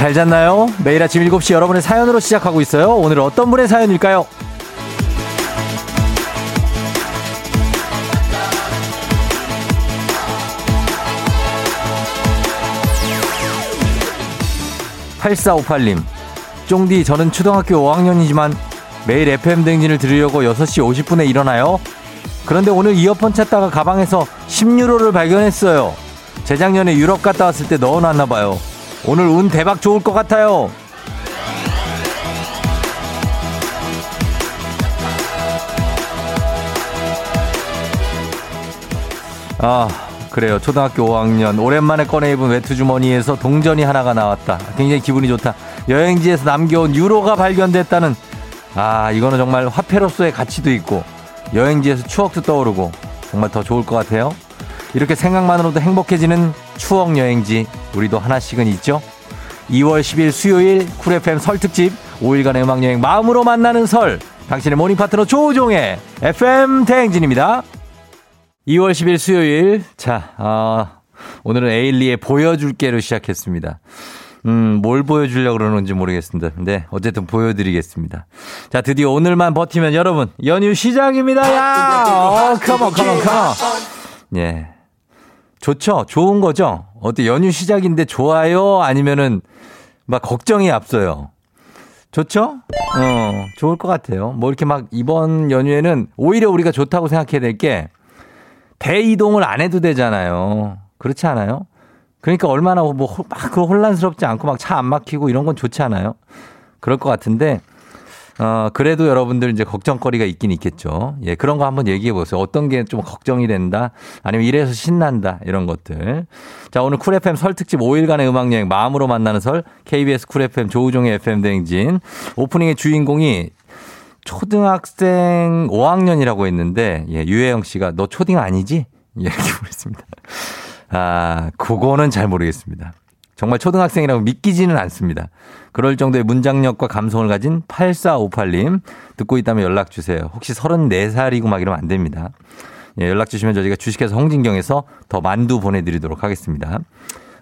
잘 잤나요? 매일 아침 7시 여러분의 사연으로 시작하고 있어요. 오늘 어떤 분의 사연일까요? 8458님, 쫑디, 저는 초등학교 5학년이지만 매일 FM 댕진을 들으려고 6시 50분에 일어나요. 그런데 오늘 이어폰 찾다가 가방에서 10유로를 발견했어요. 재작년에 유럽 갔다 왔을 때 넣어놨나 봐요. 오늘 운 대박 좋을 것 같아요. 아, 그래요. 초등학교 5학년. 오랜만에 꺼내 입은 외투 주머니에서 동전이 하나가 나왔다. 굉장히 기분이 좋다. 여행지에서 남겨온 유로가 발견됐다는. 아, 이거는 정말 화폐로서의 가치도 있고, 여행지에서 추억도 떠오르고, 정말 더 좋을 것 같아요. 이렇게 생각만으로도 행복해지는 추억 여행지, 우리도 하나씩은 있죠? 2월 10일 수요일 쿨 FM 설 특집 5일간의 음악 여행 마음으로 만나는 설 당신의 모닝 파트너 조우종의 FM 대행진입니다. 2월 10일 수요일 자 어, 오늘은 에일리의 보여줄게로 시작했습니다. 음, 뭘 보여주려고 그러는지 모르겠습니다. 근데 어쨌든 보여드리겠습니다. 자, 드디어 오늘만 버티면 여러분, 연휴 시작입니다. 야! 어, 컴온, 컴온, 컴온. 예. 좋죠? 좋은 거죠? 어때 연휴 시작인데 좋아요? 아니면은 막 걱정이 앞서요. 좋죠? 어, 좋을 것 같아요. 뭐 이렇게 막 이번 연휴에는 오히려 우리가 좋다고 생각해야 될 게 대이동을 안 해도 되잖아요. 그렇지 않아요? 그러니까 얼마나 뭐 막 혼란스럽지 않고 막 차 안 막히고 이런 건 좋지 않아요? 그럴 것 같은데 어, 그래도 여러분들 이제 걱정거리가 있긴 있겠죠. 예, 그런 거 한번 얘기해 보세요. 어떤 게 좀 걱정이 된다? 아니면 이래서 신난다? 이런 것들. 자, 오늘 쿨 FM 설 특집 5일간의 음악여행 마음으로 만나는 설 KBS 쿨 FM 조우종의 FM 대행진 오프닝의 주인공이 초등학생 5학년이라고 했는데 예, 유혜영 씨가 너 초딩 아니지? 예, 이렇게 보냈습니다. 아, 그거는 잘 모르겠습니다. 정말 초등학생이라고 믿기지는 않습니다. 그럴 정도의 문장력과 감성을 가진 8458님 듣고 있다면 연락 주세요. 혹시 34살이고 막 이러면 안 됩니다. 예, 연락 주시면 저희가 주식회사 홍진경에서 더 만두 보내드리도록 하겠습니다.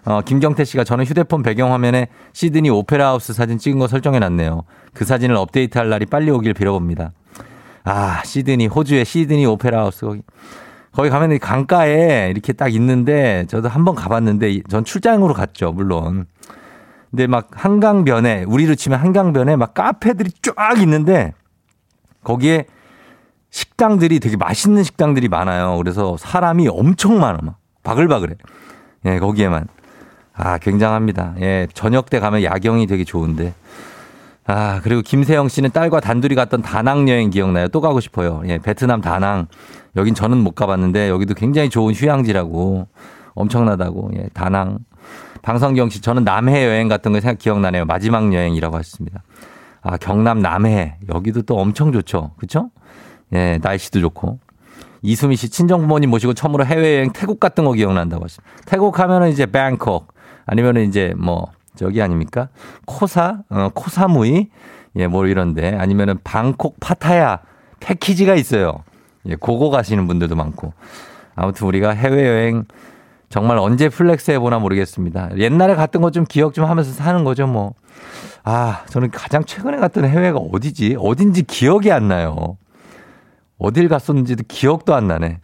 어, 김경태 씨가 저는 휴대폰 배경화면에 시드니 오페라 하우스 사진 찍은 거 설정해 놨네요. 그 사진을 업데이트할 날이 빨리 오길 빌어봅니다. 아, 시드니, 호주의 시드니 오페라 하우스 거기. 거기 가면 강가에 이렇게 딱 있는데 저도 한번 가봤는데 전 출장으로 갔죠, 물론. 근데 막 한강변에 우리로 치면 한강변에 막 카페들이 쫙 있는데 거기에 식당들이 되게 맛있는 식당들이 많아요. 그래서 사람이 엄청 많아. 막 바글바글해. 예, 거기에만. 아, 굉장합니다. 예, 저녁 때 가면 야경이 되게 좋은데. 아, 그리고 김세영 씨는 딸과 단둘이 갔던 다낭 여행 기억나요? 또 가고 싶어요. 예, 베트남 다낭. 여긴 저는 못 가봤는데 여기도 굉장히 좋은 휴양지라고 엄청나다고. 예, 다낭. 방성경 씨, 저는 남해 여행 갔던 거 생각 기억나네요. 마지막 여행이라고 하셨습니다. 아, 경남 남해. 여기도 또 엄청 좋죠. 그쵸? 예, 날씨도 좋고. 이수미 씨, 친정 부모님 모시고 처음으로 해외여행 태국 갔던 거 기억난다고 하셨습니다. 태국 하면은 이제 방콕 아니면은 이제 뭐 저기 아닙니까? 코사, 어, 코사무이, 예, 뭐 이런데 아니면은 방콕 파타야 패키지가 있어요. 예, 고거 가시는 분들도 많고. 아무튼 우리가 해외여행 정말 언제 flex 해보나 모르겠습니다. 옛날에 갔던 거 좀 기억 좀 하면서 사는 거죠, 뭐. 아, 저는 가장 최근에 갔던 해외가 어디지? 어딘지 기억이 안 나요. 어딜 갔었는지도 기억도 안 나네.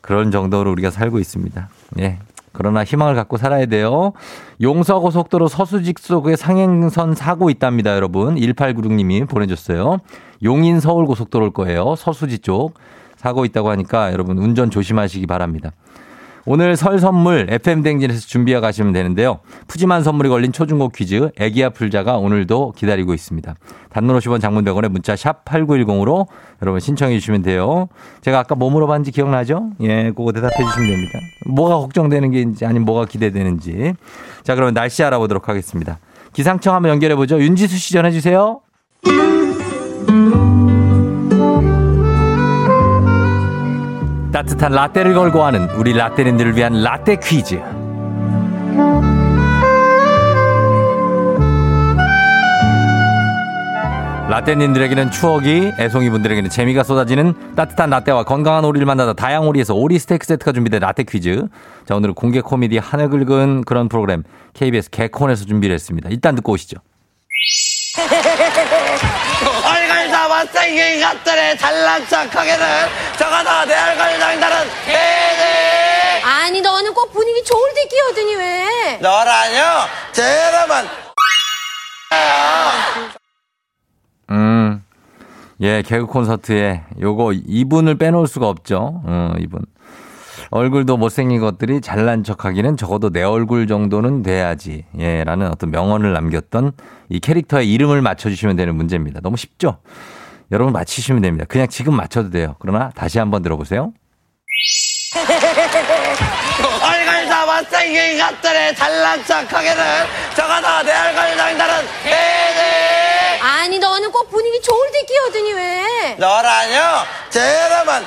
그런 정도로 우리가 살고 있습니다. 예. 그러나 희망을 갖고 살아야 돼요. 용서고속도로 서수지 쪽에 상행선 사고 있답니다, 여러분. 1896님이 보내줬어요. 용인 서울 고속도로일 거예요. 서수지 쪽 사고 있다고 하니까 여러분 운전 조심하시기 바랍니다. 오늘 설 선물 FM 댕진에서 준비해 가시면 되는데요. 푸짐한 선물이 걸린 초중고 퀴즈 애기야 풀자가 오늘도 기다리고 있습니다. 단문 50원 장문 100원에 문자 샵 8910으로 여러분 신청해 주시면 돼요. 제가 아까 뭐 물어봤는지 기억나죠? 예, 그거 대답해 주시면 됩니다. 뭐가 걱정되는 게인지 아니면 뭐가 기대되는지. 자, 그러면 날씨 알아보도록 하겠습니다. 기상청 한번 연결해 보죠. 윤지수 씨 전해 주세요. 따뜻한 라떼를 걸고 하는 우리 라떼린들을 위한 라떼 퀴즈. 라떼님들에게는 추억이, 애송이 분들에게는 재미가 쏟아지는 따뜻한 라떼와 건강한 오리를 만나다 다양 오리에서 오리 스테이크 세트가 준비된 라떼 퀴즈. 자, 오늘은 공개 코미디 하늘 긁은 그런 프로그램 KBS 개콘에서 준비를 했습니다. 일단 듣고 오시죠. 얼굴 다 못생긴 것들이 잘난 척하게는 저거다 내 얼굴 장난은 개네 아니 너는 꼭 분위기 좋을 때 끼어드니 왜? 너라뇨 제라만 음, 예, 개그 콘서트에 요거 이분을 빼놓을 수가 없죠. 어, 이분. 얼굴도 못생긴 것들이 잘난 척 하기는 적어도 내 얼굴 정도는 돼야지. 예, 라는 어떤 명언을 남겼던 이 캐릭터의 이름을 맞춰주시면 되는 문제입니다. 너무 쉽죠? 여러분 맞히시면 됩니다. 그냥 지금 맞춰도 돼요. 그러나 다시 한번 들어보세요. 얼굴 다 못생긴 것들이 잘난 척하게는 저거다 내 얼굴 장난은 개네 아니 너는 꼭 분위기 좋을 때 끼어드니 왜? 너라뇨 제라만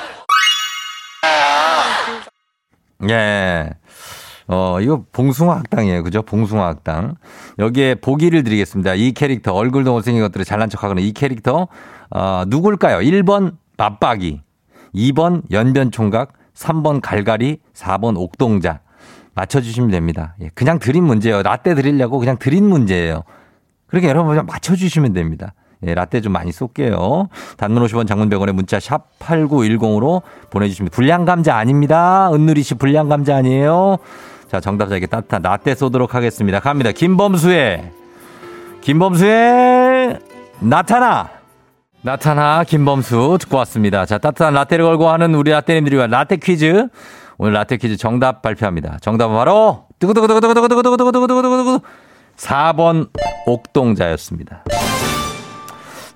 예. 어, 이거 봉숭아 학당이에요. 그죠? 봉숭아 학당. 여기에 보기를 드리겠습니다. 이 캐릭터, 얼굴도 못생긴 것들을 잘난 척 하거나 이 캐릭터, 어, 누굴까요? 1번 맞박이, 2번 연변총각, 3번 갈갈이, 4번 옥동자. 맞춰주시면 됩니다. 예, 그냥 드린 문제예요. 라떼 드리려고 그냥 드린 문제예요. 그렇게 여러분 맞춰주시면 됩니다. 예, 라떼 좀 많이 쏠게요. 단문 50원 장문 100원에 문자 샵 8910으로 보내주시면 불량 감자 아닙니다. 은누리 씨 불량 감자 아니에요. 자, 정답자에게 따뜻한 라떼 쏘도록 하겠습니다. 갑니다. 김범수의 김범수의 나타나 나타나 김범수 듣고 왔습니다. 자, 따뜻한 라떼를 걸고 하는 우리 라떼님들이 위한 라떼 퀴즈. 오늘 라떼 퀴즈 정답 발표합니다. 정답은 바로 두구두구두구두구두구두구두구두구두구두구 4번 옥동자였습니다.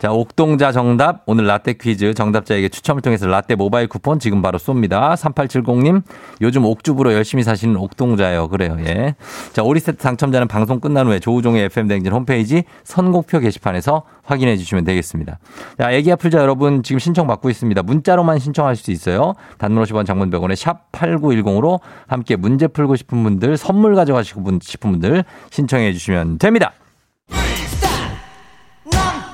자, 옥동자 정답. 오늘 라떼 퀴즈 정답자에게 추첨을 통해서 라떼 모바일 쿠폰 지금 바로 쏩니다. 3870님. 요즘 옥주부로 열심히 사시는 옥동자예요. 그래요. 예. 자, 오리 세트 당첨자는 방송 끝난 후에 조우종의 FM 댕진 홈페이지 선곡표 게시판에서 확인해 주시면 되겠습니다. 자, 애기 아플자 여러분 지금 신청 받고 있습니다. 문자로만 신청하실 수 있어요. 단문 50원 장문 100원에 샵 8910으로 함께 문제 풀고 싶은 분들, 선물 가져가시고 싶은 분들 신청해 주시면 됩니다.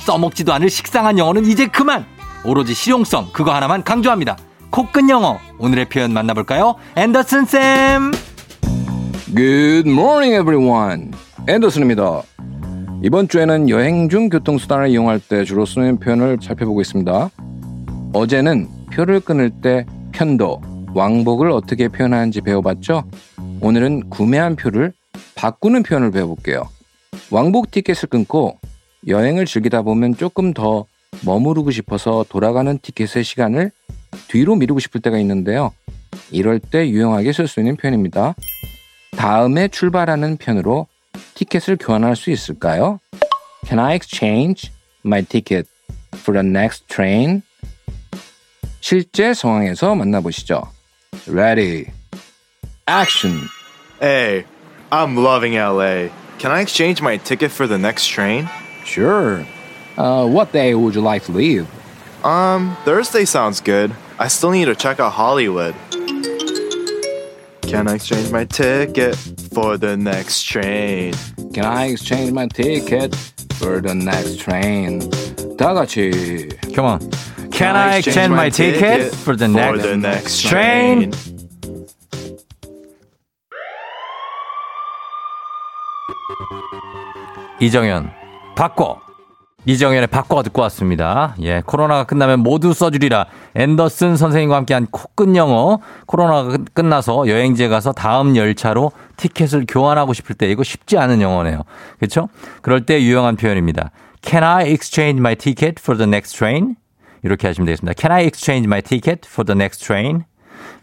써먹지도 않을 식상한 영어는 이제 그만 오로지 실용성 그거 하나만 강조합니다 코끝 영어 오늘의 표현 만나볼까요 앤더슨 쌤 Good morning, everyone. 앤더슨입니다. 이번 주에는 여행 중 교통수단을 이용할 때 주로 쓰는 표현을 살펴보고 있습니다. 어제는 표를 끊을 때 편도, 왕복을 어떻게 표현하는지 배워봤죠? 오늘은 구매한 표를 바꾸는 표현을 배워볼게요. 왕복 티켓을 끊고 여행을 즐기다 보면 조금 더 머무르고 싶어서 돌아가는 티켓의 시간을 뒤로 미루고 싶을 때가 있는데요. 이럴 때 유용하게 쓸 수 있는 표현입니다. 다음에 출발하는 편으로 티켓을 교환할 수 있을까요? Can I exchange my ticket for the next train? 실제 상황에서 만나보시죠. Ready, action. Hey, I'm loving LA. Can I exchange my ticket for the next train? Sure. Uh, what day would you like to leave? Um, Thursday sounds good. I still need to check out Hollywood. Can I exchange my ticket for the next train? Can I exchange my ticket for the next train? 다 같이. Come on Can I exchange my ticket for the for next, the next train? 이정현 바꿔 이정현의 바꿔 듣고 왔습니다. 예, 코로나가 끝나면 모두 써주리라. 앤더슨 선생님과 함께한 코끝 영어. 코로나가 끝- 끝나서 여행지에 가서 다음 열차로 티켓을 교환하고 싶을 때 이거 쉽지 않은 영어네요. 그렇죠? 그럴 때 유용한 표현입니다. Can I exchange my ticket for the next train? 이렇게 하시면 되겠습니다. Can I exchange my ticket for the next train?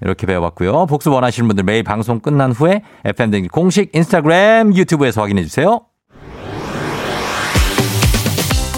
이렇게 배워봤고요. 복습 원하시는 분들 매일 방송 끝난 후에 FM 등 공식 인스타그램, 유튜브에서 확인해 주세요.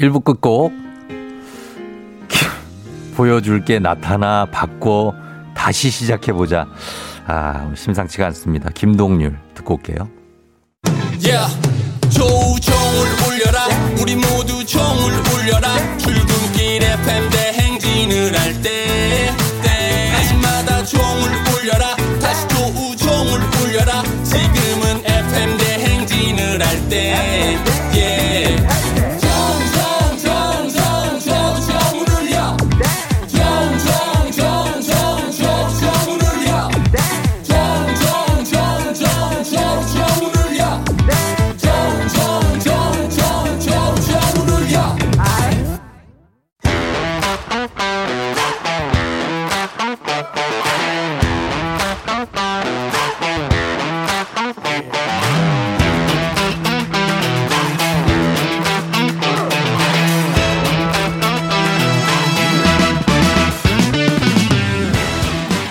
일부 끝곡 보여줄게 나타나 바꿔 다시 시작해보자. 아 심상치가 않습니다. 김동률 듣고 올게요. Yeah. 조우종을 울려라 우리 모두 종을 울려라 출근길 FM 대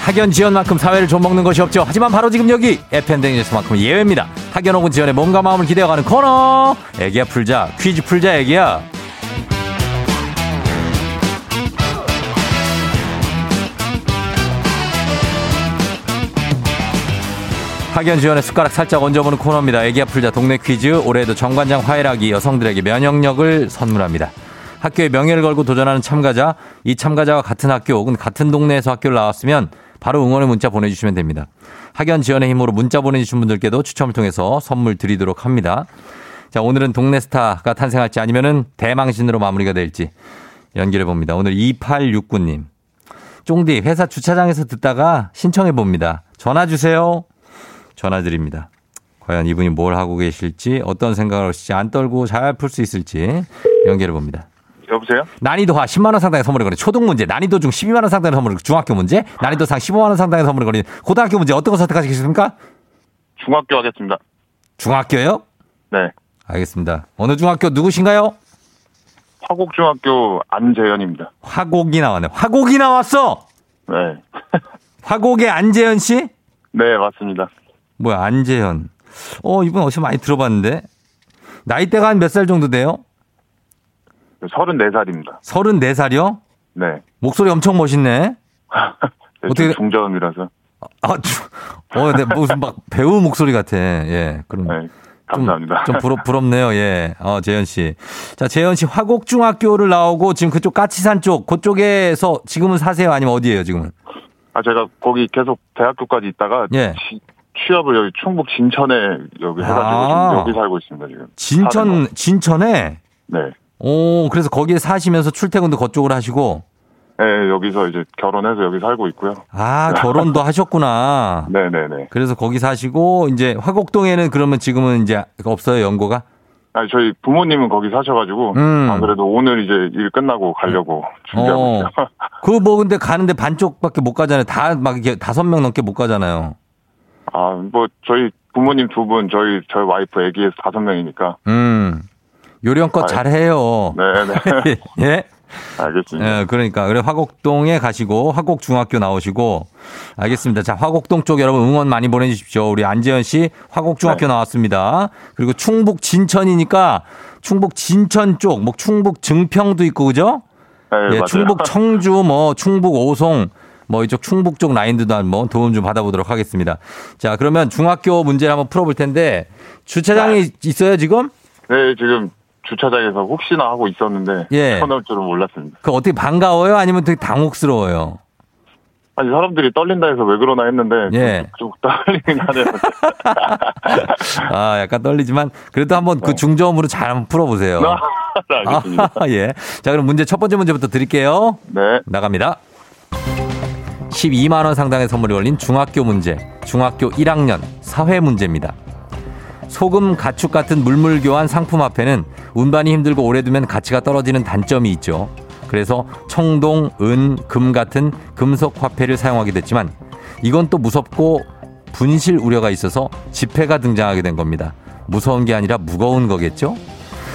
학연 지연만큼 사회를 좀먹는 것이 없죠. 하지만 바로 지금 여기 에펜댕에서만큼 예외입니다. 학연 혹은 지연의 몸과 마음을 기대어가는 코너. 애기야 풀자 퀴즈 풀자 애기야. 학연 지원의 숟가락 살짝 얹어보는 코너입니다. 애기야 풀자 동네 퀴즈. 올해도 정관장 화해락이 여성들에게 면역력을 선물합니다. 학교에 명예를 걸고 도전하는 참가자, 이 참가자와 같은 학교 혹은 같은 동네에서 학교를 나왔으면 바로 응원의 문자 보내주시면 됩니다. 학연 지원의 힘으로 문자 보내주신 분들께도 추첨을 통해서 선물 드리도록 합니다. 자, 오늘은 동네 스타가 탄생할지 아니면은 대망신으로 마무리가 될지 연결해 봅니다. 오늘 2869님. 쫑디, 회사 주차장에서 듣다가 신청해 봅니다. 전화 주세요. 전화 드립니다. 과연 이분이 뭘 하고 계실지, 어떤 생각을 하실지, 안 떨고 잘 풀 수 있을지 연결해 봅니다. 여보세요? 난이도 하 10만 원 상당의 선물을 거는 초등 문제, 난이도 중 12만 원 상당의 선물을 중학교 문제, 난이도 상 15만 원 상당의 선물을 거는 고등학교 문제 어떤 거 선택하시겠습니까? 중학교 하겠습니다. 중학교요? 네. 알겠습니다. 어느 중학교 누구신가요? 화곡중학교 안재현입니다. 화곡이 나왔네. 화곡이 나왔어. 네. 화곡의 안재현 씨? 네, 맞습니다. 뭐야 안재현. 어 이분 어디서 많이 들어봤는데 나이대가 한 몇 살 정도 돼요? 34살입니다. 34살이요? 네. 목소리 엄청 멋있네. 어떻게- 어떻게 중저음이라서. 아, 주- 어, 네, 무슨 막 배우 목소리 같아. 예, 그럼. 네. 감사합니다. 좀, 좀 부럽, 부럽네요. 예. 어, 재현 씨. 자, 재현 씨 화곡중학교를 나오고 지금 그쪽 까치산 쪽, 그쪽에서 지금은 사세요? 아니면 어디예요, 지금은? 아, 제가 거기 계속 대학교까지 있다가 예. 지- 취업을 여기 충북 진천에 여기 해가지고 아. 지금 여기 살고 있습니다, 지금. 진천, 거. 진천에? 네. 오, 그래서 거기에 사시면서 출퇴근도 그쪽으로 하시고, 네, 여기서 이제 결혼해서 여기 살고 있고요. 아, 결혼도 하셨구나. 네네네. 그래서 거기 사시고, 이제 화곡동에는 그러면 지금은 이제 없어요, 연고가? 아니, 저희 부모님은 거기 사셔가지고, 음. 안 그래도 오늘 이제 일 끝나고 가려고 준비하고 어. 있어요. 그뭐 근데 가는데 반쪽밖에 못 가잖아요. 다 막 이렇게 다섯 명 넘게 못 가잖아요. 아, 뭐, 저희 부모님 두 분, 저희, 저희 와이프 애기에서 다섯 명이니까. 음. 요령껏 아유. 잘해요. 네 네. 예? 알겠습니다. 예, 그러니까. 그래, 화곡동에 가시고, 화곡 중학교 나오시고, 알겠습니다. 자, 화곡동 쪽 여러분 응원 많이 보내 주십시오. 우리 안재현 씨, 화곡 중학교 네. 나왔습니다. 그리고 충북 진천이니까, 충북 진천 쪽, 뭐, 충북 증평도 있고, 그죠? 네, 예. 충북 청주, 뭐, 충북 오송, 뭐, 이쪽 충북 쪽 라인들도 한번 도움 좀 받아보도록 하겠습니다. 자, 그러면 중학교 문제를 한번 풀어볼 텐데, 주차장이 있어요, 지금? 네, 지금 주차장에서 혹시나 하고 있었는데, 예. 쳐놓을 줄은 몰랐습니다. 그 어떻게 반가워요? 아니면 되게 당혹스러워요? 아니, 사람들이 떨린다 해서 왜 그러나 했는데, 예. 좀, 좀 떨리긴 하네요. 아, 약간 떨리지만 그래도 한번 그 중저음으로 잘 한번 풀어보세요. 알겠습니다. 아, 예. 자, 그럼 문제 첫 번째 문제부터 드릴게요. 네. 나갑니다. 12만 원 상당의 선물이 걸린 중학교 문제. 중학교 1학년 사회 문제입니다. 소금, 가축 같은 물물 교환 상품 앞에는 운반이 힘들고 오래 두면 가치가 떨어지는 단점이 있죠. 그래서 청동, 은, 금 같은 금속 화폐를 사용하게 됐지만 이건 또 무섭고 분실 우려가 있어서 지폐가 등장하게 된 겁니다. 무서운 게 아니라 무거운 거겠죠?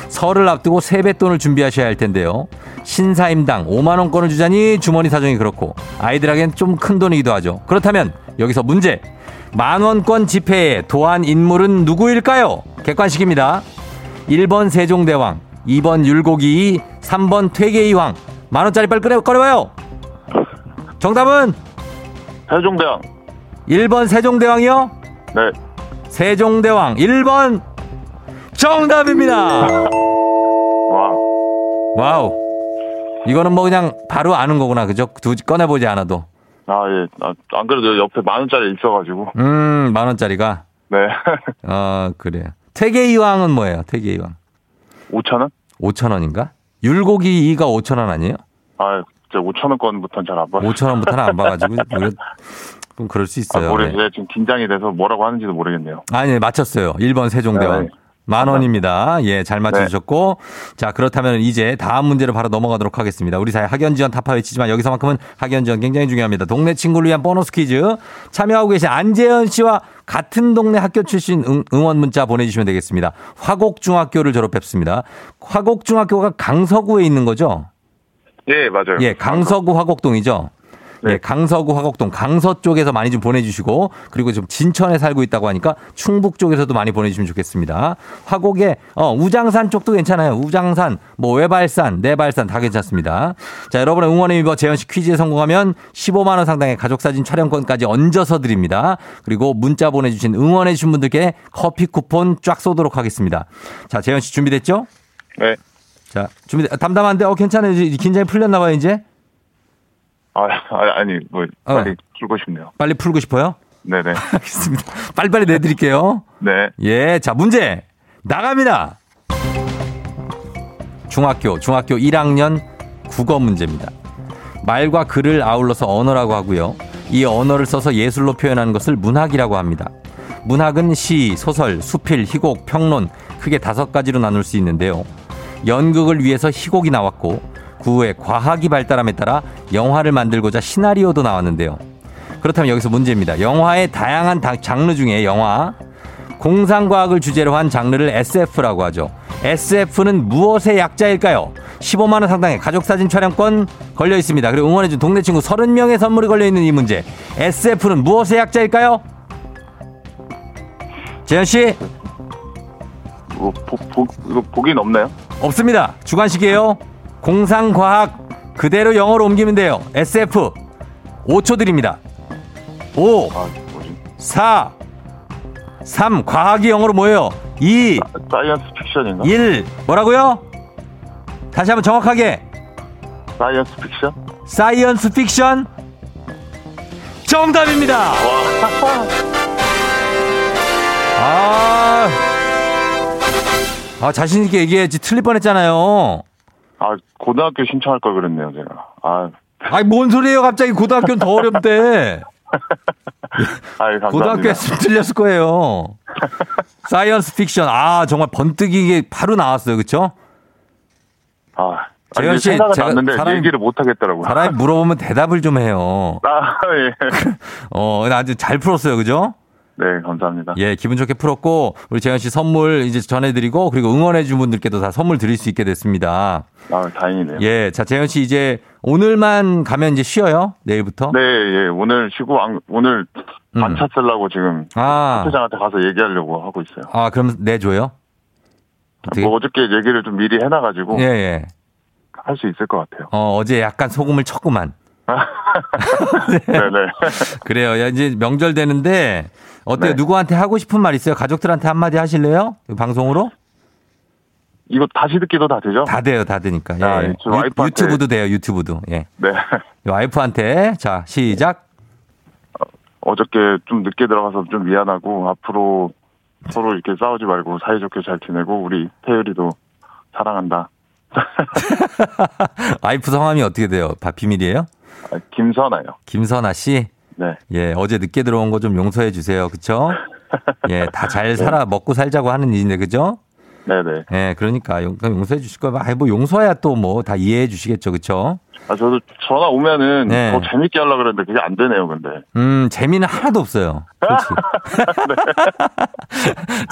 설을 앞두고 세뱃돈을 준비하셔야 할 텐데요. 신사임당 5만 원권을 주자니 주머니 사정이 그렇고 아이들에겐 좀 큰 돈이기도 하죠. 그렇다면 여기서 문제. 만 원권 지폐에 도안 인물은 누구일까요? 객관식입니다. 1번 세종대왕, 2번 율곡이, 3번 퇴계이왕. 만 원짜리 빨리 꺼내, 꺼내봐요. 정답은 세종대왕. 1번 세종대왕이요? 네. 세종대왕 1번 정답입니다. 와. 와우. 이거는 뭐 그냥 바로 아는 거구나. 그죠? 두 꺼내보지 않아도. 아, 예. 아, 안 그래도 옆에 만 원짜리 있어가지고. 음, 만 원짜리가. 네. 어, 그래요. 퇴계 이황은 뭐예요? 퇴계 이황. 5천 원? 5천 원인가? 율곡이 2가 5천 원 아니에요? 아, 진짜 5천 원권부터는 잘 안 봐요. 5천 원부터는 안 봐가지고. 좀 그럴 수 아, 있어요. 모르, 네. 네. 지금 긴장이 돼서 뭐라고 하는지도 모르겠네요. 아니, 네, 맞췄어요. 1번 세종대왕. 네. 만 원입니다. 예, 잘 맞춰주셨고. 자, 그렇다면 이제 다음 문제로 바로 넘어가도록 하겠습니다. 우리 사회 학연 지원 타파 외치지만 여기서만큼은 학연 지원 굉장히 중요합니다. 동네 친구를 위한 보너스 퀴즈. 참여하고 계신 안재현 씨와 같은 동네 학교 출신 응, 응원 문자 보내주시면 되겠습니다. 화곡중학교를 졸업했습니다. 화곡중학교가 강서구에 있는 거죠? 예, 맞아요. 예, 강서구 화곡동이죠. 예, 강서구 화곡동 강서 쪽에서 많이 좀 보내주시고 그리고 좀 진천에 살고 있다고 하니까 충북 쪽에서도 많이 보내주시면 좋겠습니다. 화곡에 어, 우장산 쪽도 괜찮아요. 우장산, 뭐 외발산, 내발산 다 괜찮습니다. 자, 여러분의 응원의 미버 재현 씨 퀴즈에 성공하면 15만 원 상당의 가족 사진 촬영권까지 얹어서 드립니다. 그리고 문자 보내주신 응원해 주신 분들께 커피 쿠폰 쫙 쏘도록 하겠습니다. 자, 재현 씨 준비됐죠? 네. 자, 준비 담담한데 어 괜찮아요. 긴장이 풀렸나 봐요, 이제. 아, 아, 아니, 뭐, 어. 빨리 풀고 싶네요. 빨리 풀고 싶어요? 네네. 알겠습니다. 빨리빨리 내드릴게요. 네. 예, 자, 문제 나갑니다. 중학교, 중학교 1학년 국어 문제입니다. 말과 글을 아울러서 언어라고 하고요. 이 언어를 써서 예술로 표현하는 것을 문학이라고 합니다. 문학은 시, 소설, 수필, 희곡, 평론 크게 다섯 가지로 나눌 수 있는데요. 연극을 위해서 희곡이 나왔고 그 후에 과학이 발달함에 따라 영화를 만들고자 시나리오도 나왔는데요. 그렇다면 여기서 문제입니다. 영화의 다양한 다- 장르 중에 영화 공상과학을 주제로 한 장르를 SF라고 하죠. SF는 무엇의 약자일까요? 15만 원 상당의 가족사진 촬영권 걸려 있습니다. 그리고 응원해준 동네 친구 30명의 선물이 걸려 있는 이 문제. SF는 무엇의 약자일까요? 재현 씨 이거 보, 보, 이거 보긴 없나요? 없습니다. 주관식이에요. 공상과학 그대로 영어로 옮기면 돼요. SF 5초 드립니다. 5 아, 뭐지? 4 3 과학이 영어로 뭐예요? 2 science fiction인가? 1 뭐라고요? 다시 한번 정확하게 science fiction? science fiction 정답입니다. 아, 아 자신 있게 얘기해야지 틀릴 뻔했잖아요. 아, 고등학교 신청할 걸 그랬네요, 제가. 아, 아니 뭔 소리예요? 갑자기 고등학교는 더 어렵대. 아유, 감사합니다. 고등학교 했으면 틀렸을 거예요. science fiction. 아, 정말 번뜩이게 바로 나왔어요. 그쵸? 아, 재현 씨, 제가 사람이- 얘기를 못 하겠더라고요. 사람이 물어보면 대답을 좀 해요. 아, 예. 어, 아주 잘 풀었어요. 그죠? 네, 감사합니다. 예, 기분 좋게 풀었고, 우리 재현 씨 선물 이제 전해드리고, 그리고 응원해준 분들께도 다 선물 드릴 수 있게 됐습니다. 아, 다행이네요. 예, 자, 재현 씨 이제 오늘만 가면 이제 쉬어요? 내일부터? 네, 예. 오늘 쉬고, 안- 오늘 음. 반차 쓰려고 지금 아, 회장한테 가서 얘기하려고 하고 있어요. 아, 그럼 내줘요? 어떻게? 뭐 어저께 얘기를 좀 미리 해놔가지고 예, 예. 할 수 있을 것 같아요. 어, 어제 약간 소금을 쳤구만. 네네. 그래요. 야, 이제 명절 되는데 어때요? 네. 누구한테 하고 싶은 말 있어요? 가족들한테 한마디 하실래요? 이 방송으로? 이거 다시 듣기도 다 되죠? 다 돼요, 다 되니까. 예. 아, 예, 저 와이프한테- 유튜브도 돼요, 유튜브도. 예. 네. 와이프한테 자 시작. 어저께 좀 늦게 들어가서 좀 미안하고 앞으로 서로 이렇게 싸우지 말고 사이좋게 잘 지내고 우리 태율이도 사랑한다. 와이프 성함이 어떻게 돼요? 바 비밀이에요? 아, 김선아요. 김선아 씨. 네. 예, 어제 늦게 들어온 거 좀 용서해 주세요. 그쵸? 예, 다 잘 살아 먹고 살자고 하는 일인데 그죠? 네네. 예, 그러니까 용, 용서해 주실 거예요. 아이 뭐 용서야 또 뭐 다 이해해 주시겠죠. 그쵸? 아, 저도 전화 오면은 네. 더 재밌게 하려고 그랬는데 그게 안 되네요, 근데. 음, 재미는 하나도 없어요. 솔직히.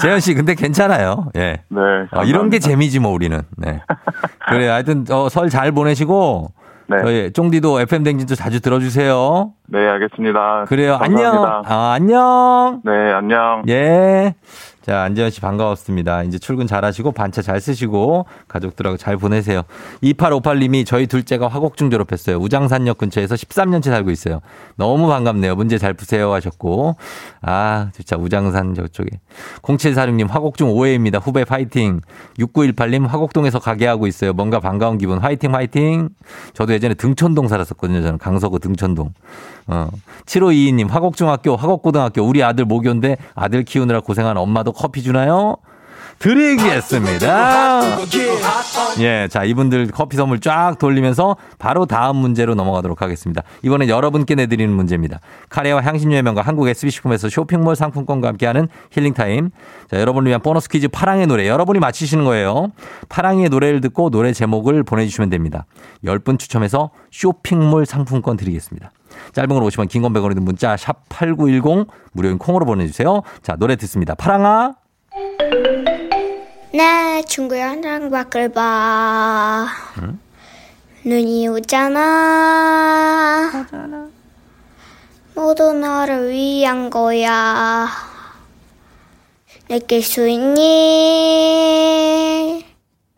재현 씨, 근데 괜찮아요. 예. 네. 어, 이런 게. 재미지 뭐 우리는. 네. 그래 하여튼 어, 설 잘 보내시고 네. 저희 쫑디도 FM 댕진도 자주 들어주세요. 네, 알겠습니다. 그래요. 안녕. 감사합니다. 아, 안녕. 네, 안녕. 예. 자, 안재현 씨 반가웠습니다. 이제 출근 잘 하시고 반차 잘 쓰시고 가족들하고 잘 보내세요. 2858님이 저희 둘째가 화곡중 졸업했어요. 우장산역 근처에서 13년째 살고 있어요. 너무 반갑네요. 문제 잘 푸세요 하셨고. 아, 진짜 우장산 저쪽에. 0746님 화곡중 5회입니다. 후배 파이팅. 6918님 화곡동에서 가게 하고 있어요. 뭔가 반가운 기분. 화이팅 화이팅. 저도 예전에 등촌동 살았었거든요. 저는 강서구 등촌동. 어. 7522님, 화곡중학교, 화곡고등학교, 우리 아들 모교인데 아들 키우느라 고생한 엄마도 커피 주나요? 드리겠습니다. 예, 자, 이분들 커피 선물 쫙 돌리면서 바로 다음 문제로 넘어가도록 하겠습니다. 이번엔 여러분께 내드리는 문제입니다. 카레와 향신료의 명가 한국 SB식품에서 쇼핑몰 상품권과 함께하는 힐링타임. 자, 여러분을 위한 보너스 퀴즈 파랑의 노래. 여러분이 맞히시는 거예요. 파랑의 노래를 듣고 노래 제목을 보내주시면 됩니다. 10분 추첨해서 쇼핑몰 상품권 드리겠습니다. 짧은 걸 50원, 긴 건 100원이든 문자 샵 8910 무료인 콩으로 보내주세요. 자, 노래 듣습니다. 파랑아. 내 친구 현장 밖을 봐. 눈이 오잖아. 모두 너를 위한 거야. 느낄 수 있니?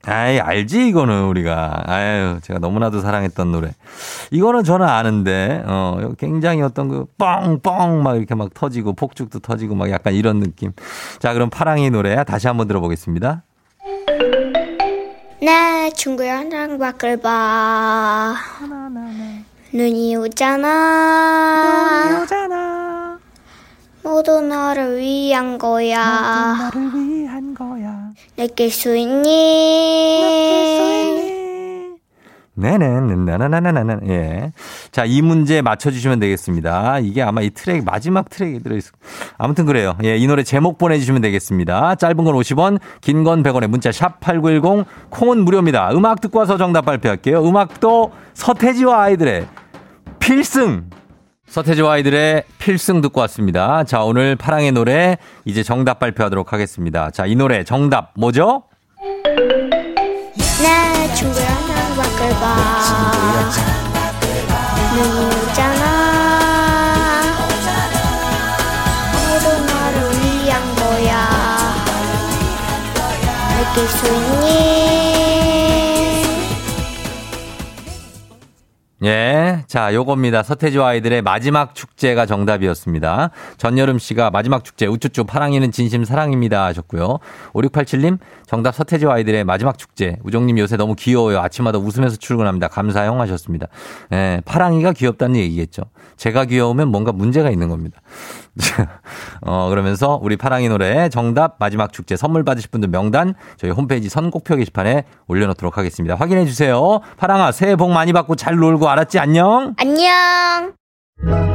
아이, 알지, 이거는 우리가. 아유, 제가 너무나도 사랑했던 노래. 이거는 저는 아는데, 어, 굉장히 어떤 그, 뻥, 뻥, 막 이렇게 막 터지고, 폭죽도 터지고, 막 약간 이런 느낌. 자, 그럼 파랑이 노래 다시 한번 들어보겠습니다. 내 친구 현장 밖을 봐. 눈이 오잖아. 모두 너를 위한 거야. 위한 거야. 느낄 수 있니? 네네, 나나나나나. 예. 자, 이 문제 맞춰 주시면 되겠습니다. 이게 아마 이 트랙, 마지막 트랙에 들어있어. 아무튼 그래요. 예, 이 노래 제목 보내 주시면 되겠습니다. 짧은 건 50원, 긴 건 100원에 문자 샵 8910, 콩은 무료입니다. 음악 듣고 와서 정답 발표할게요. 음악도 서태지와 아이들의 필승! 서태지와 아이들의 필승 듣고 왔습니다. 자, 오늘 파랑의 노래 이제 정답 발표하도록 하겠습니다. 자, 이 노래 정답 뭐죠? 오잖아 모두 나를 위한 거야 느낄 수 있니 예. 자, 요겁니다. 서태지와 아이들의 마지막 축제가 정답이었습니다. 전여름 씨가 마지막 축제, 우쭈쭈 파랑이는 진심 사랑입니다 하셨고요. 5687님, 정답 서태지와 아이들의 마지막 축제. 우정님 요새 너무 귀여워요. 아침마다 웃으면서 출근합니다. 감사형 하셨습니다. 예, 파랑이가 귀엽다는 얘기겠죠. 제가 귀여우면 뭔가 문제가 있는 겁니다. 어, 그러면서 우리 파랑이 노래 정답 마지막 축제 선물 받으실 분들 명단 저희 홈페이지 선곡표 게시판에 올려놓도록 하겠습니다. 확인해 주세요. 파랑아, 새해 복 많이 받고 잘 놀고 알았지? 안녕! 안녕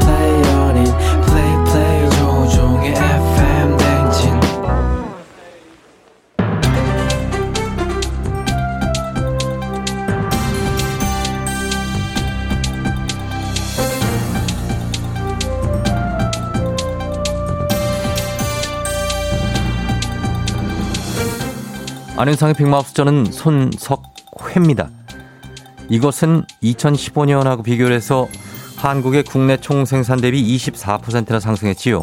안윤상의 빅마우스 저는 손석회입니다. 이것은 2015년하고 비교를 해서 한국의 국내 총 생산 대비 24%나 상승했지요.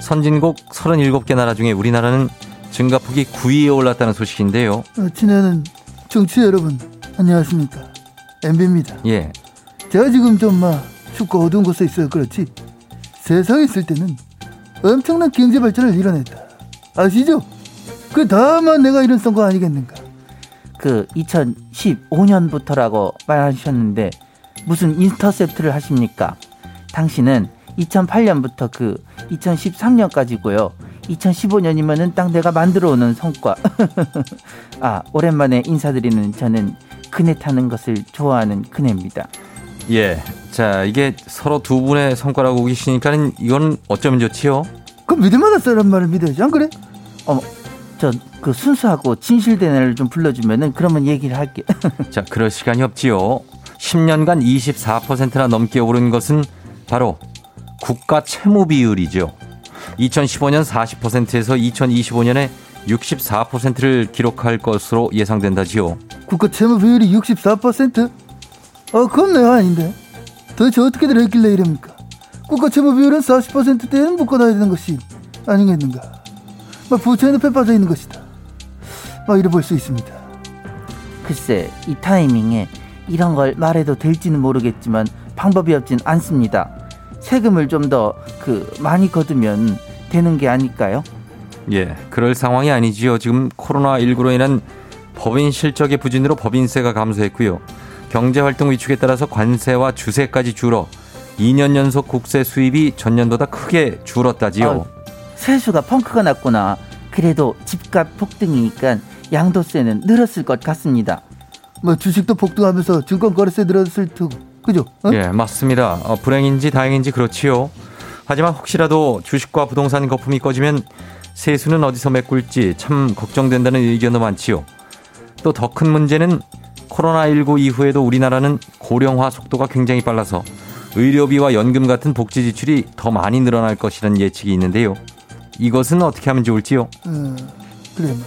선진국 37개 나라 중에 우리나라는 증가폭이 9위에 올랐다는 소식인데요. 어, 지내는 청취자 여러분 안녕하십니까 엠비입니다 예. 제가 지금 좀 막 춥고 어두운 곳에 있어요 그렇지 세상에 있을 때는 엄청난 경제 발전을 이뤄냈다 아시죠? 그 다만 내가 이런 거 아니겠는가 그 2015년부터라고 말하셨는데 무슨 인터셉트를 하십니까? 당신은 2008년부터 그 2013년까지고요. 2015년이면은 딱 내가 만들어 오는 성과. 아, 오랜만에 인사드리는 저는 그네 타는 것을 좋아하는 그네입니다. 예. 자, 이게 서로 두 분의 성과라고 계시니까는 이건 어쩌면 좋지요? 그 믿을 만한 사람 말을 믿어야지 안 그래? 어머, 저 그 순수하고 진실된 애를 좀 불러주면은 그러면 얘기를 할게. 자, 그럴 시간이 없지요. 10년간 24%나 넘게 오른 것은 바로 국가 채무 비율이죠. 2015년 40%에서 2025년에 64%를 기록할 것으로 예상된다지요. 국가 채무 비율이 64%? 어 그건 내가 아닌데 도대체 어떻게 들어있길래 이럽니까 국가 채무 비율은 40%대에는 묶어놔야 되는 것이 아니겠는가 막 부채 늪에 빠져 있는 것이다 막 이래 볼 수 있습니다 글쎄, 이 타이밍에 이런 걸 말해도 될지는 모르겠지만 방법이 없진 않습니다. 세금을 좀 더 그 많이 거두면 되는 게 아닐까요? 예, 그럴 상황이 아니지요. 지금 코로나19로 인한 법인 실적의 부진으로 법인세가 감소했고요. 경제 활동 위축에 따라서 관세와 주세까지 줄어 2년 연속 국세 수입이 전년보다 크게 줄었다지요. 세수가 펑크가 났구나. 그래도 집값 폭등이니까 양도세는 늘었을 것 같습니다. 뭐 주식도 폭등하면서 증권 거래세 늘었을 테고 그죠? 어? 예, 맞습니다. 어, 불행인지 다행인지 그렇지요. 하지만 혹시라도 주식과 부동산 거품이 꺼지면 세수는 어디서 메꿀지 참 걱정된다는 의견도 많지요. 또 더 큰 문제는 코로나19 이후에도 우리나라는 고령화 속도가 굉장히 빨라서 의료비와 연금 같은 복지 지출이 더 많이 늘어날 것이라는 예측이 있는데요. 이것은 어떻게 하면 좋을지요? 어, 그래 뭐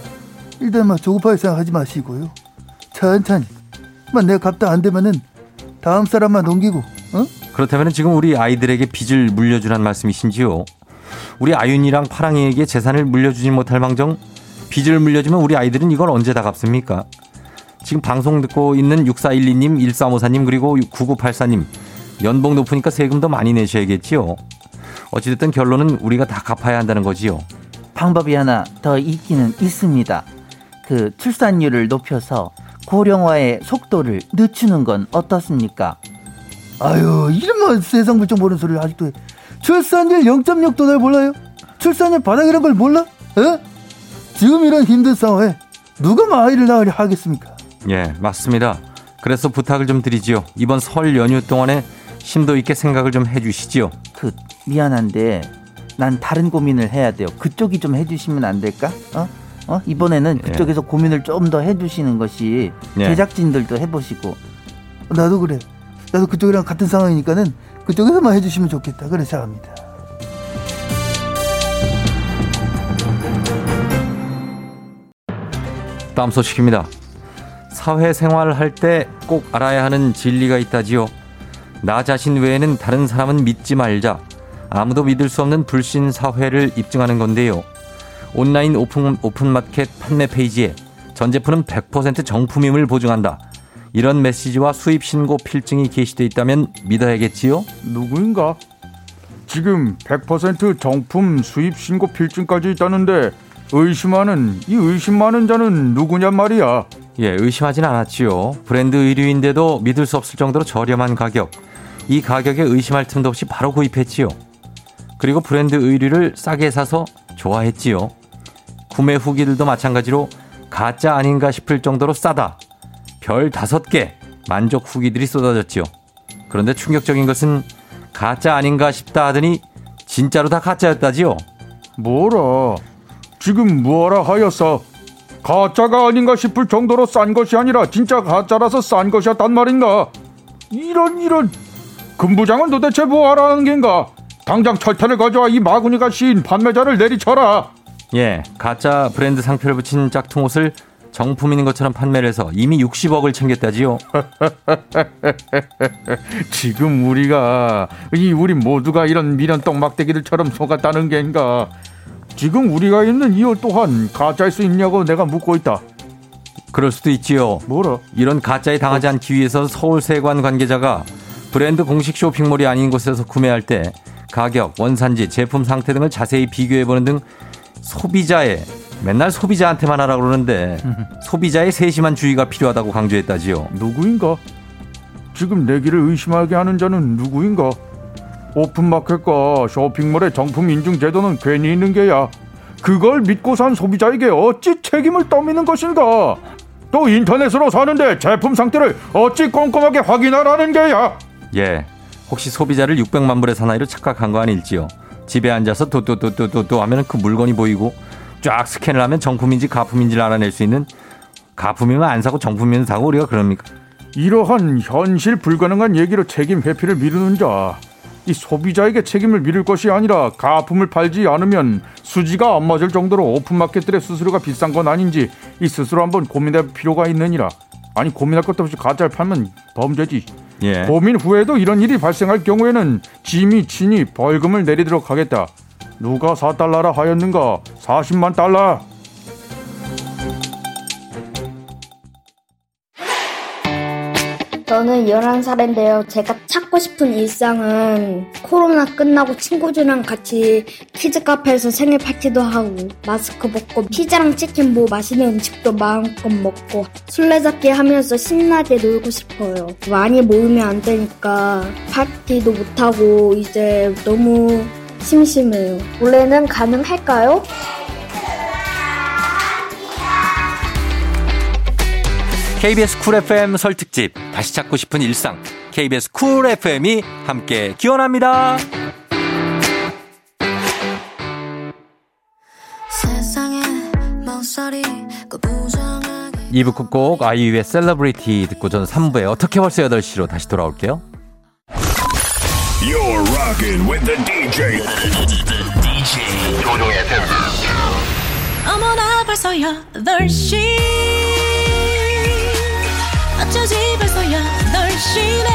일단 막 조급하게 생각하지 마시고요 천천히 막 내가 갚다 안 되면은 다음 사람만 넘기고 어? 그렇다면 지금 우리 아이들에게 빚을 물려주란 말씀이신지요? 우리 아윤이랑 파랑이에게 재산을 물려주지 못할 망정 빚을 물려주면 우리 아이들은 이걸 언제 다 갚습니까? 지금 방송 듣고 있는 6412님, 1354님 그리고 9984님 연봉 높으니까 세금 더 많이 내셔야겠지요. 어찌됐든 결론은 우리가 다 갚아야 한다는 거지요. 방법이 하나 더 있기는 있습니다. 그 출산율을 높여서 고령화의 속도를 늦추는 건 어떻습니까? 아유, 이름만 세상 물정 모르는 소리를 아직도 해. 출산율 0.6도달 몰라요? 출산율 바닥이란 걸 몰라? 에? 지금 이런 힘든 상황에 누가 뭐 아이를 낳으려 하겠습니까? 예, 맞습니다. 그래서 부탁을 좀 드리지요. 이번 설 연휴 동안에 심도 있게 생각을 좀 해주시지요. 그 미안한데 난 다른 고민을 해야 돼요. 그쪽이 좀 해주시면 안 될까? 어? 어? 이번에는 그쪽에서 고민을 좀 더 해주시는 것이 예. 제작진들도 해보시고 나도 그래. 나도 그쪽이랑 같은 상황이니까는 그쪽에서만 해주시면 좋겠다. 그래 생각합니다. 다음 소식입니다. 사회생활을 할때 꼭 알아야 하는 진리가 있다지요. 나 자신 외에는 다른 사람은 믿지 말자. 아무도 믿을 수 없는 불신 사회를 입증하는 건데요. 온라인 오픈, 오픈마켓 판매 페이지에 전 제품은 100% 정품임을 보증한다. 이런 메시지와 수입 신고 필증이 게시돼 있다면 믿어야겠지요? 누구인가? 지금 100% 정품 수입 신고 필증까지 있다는데 의심하는 이 의심 많은 자는 누구냔 말이야. 예, 의심하진 않았지요. 브랜드 의류인데도 믿을 수 없을 정도로 저렴한 가격. 이 가격에 의심할 틈도 없이 바로 구입했지요. 그리고 브랜드 의류를 싸게 사서 좋아했지요. 구매 후기들도 마찬가지로 가짜 아닌가 싶을 정도로 싸다. 별 다섯 개 만족 후기들이 쏟아졌지요. 그런데 충격적인 것은 가짜 아닌가 싶다 하더니 진짜로 다 가짜였다지요. 뭐라? 지금 뭐라 하였어? 가짜가 아닌가 싶을 정도로 싼 것이 아니라 진짜 가짜라서 싼 것이었단 말인가? 이런 이런 금부장은 도대체 뭐 하라는 겐가? 당장 철퇴를 가져와 이 마구니가 시인 판매자를 내리쳐라. 예, 가짜 브랜드 상표를 붙인 짝퉁 옷을 정품인 것처럼 판매를 해서 이미 60억을 챙겼다지요. 지금 우리가 이 우리 모두가 이런 미련 떡막대기들처럼 속았다는 겐가? 지금 우리가 있는 이 옷 또한 가짜일 수 있냐고 내가 묻고 있다. 그럴 수도 있지요. 뭐라? 이런 가짜에 당하지 않기 위해서 서울세관 관계자가 브랜드 공식 쇼핑몰이 아닌 곳에서 구매할 때 가격, 원산지, 제품 상태 등을 자세히 비교해보는 등 소비자의 맨날 소비자한테만 하라고 그러는데 소비자의 세심한 주의가 필요하다고 강조했다지요. 누구인가? 지금 내기를 의심하게 하는 자는 누구인가? 오픈마켓과 쇼핑몰의 정품 인증 제도는 괜히 있는 게야. 그걸 믿고 산 소비자에게 어찌 책임을 떠미는 것인가? 또 인터넷으로 사는데 제품 상태를 어찌 꼼꼼하게 확인하라는 게야. 예. 혹시 소비자를 600만 불의 사나이로 착각한 거 아닐지요. 집에 앉아서 또또또또또 하면 그 물건이 보이고 쫙 스캔을 하면 정품인지 가품인지를 알아낼 수 있는 가품이면 안 사고 정품이면 사고 우리가 그럽니까? 이러한 현실 불가능한 얘기로 책임 회피를 미루는 자. 이 소비자에게 책임을 미룰 것이 아니라 가품을 팔지 않으면 수지가 안 맞을 정도로 오픈마켓들의 수수료가 비싼 건 아닌지 이 스스로 한번 고민할 필요가 있느니라. 아니 고민할 것도 없이 가짜를 팔면 범죄지. 예. 고민 후에도 이런 일이 발생할 경우에는 짐이 친히 벌금을 내리도록 하겠다. 누가 4달러라 하였는가? 40만 달러. 저는 11살인데요. 제가 찾고 싶은 일상은 코로나 끝나고 친구들이랑 같이 키즈 카페에서 생일 파티도 하고 마스크 벗고 피자랑 치킨 뭐 맛있는 음식도 마음껏 먹고 술래잡기 하면서 신나게 놀고 싶어요. 많이 모이면 안 되니까 파티도 못하고 이제 너무 심심해요. 원래는 가능할까요? KBS 쿨 FM 설 특집 다시 찾고 싶은 일상 KBS 쿨 FM이 함께 기원합니다. 멍소리 그 부정하게 2부 끝곡 아이유의 셀러브리티 듣고 저는 3부에 어떡해 벌써 8시로 다시 돌아올게요. You're rocking with the DJ. DJ 조우종의 FM. 어머나 벌써 8시 어쩌지 벌써 8시네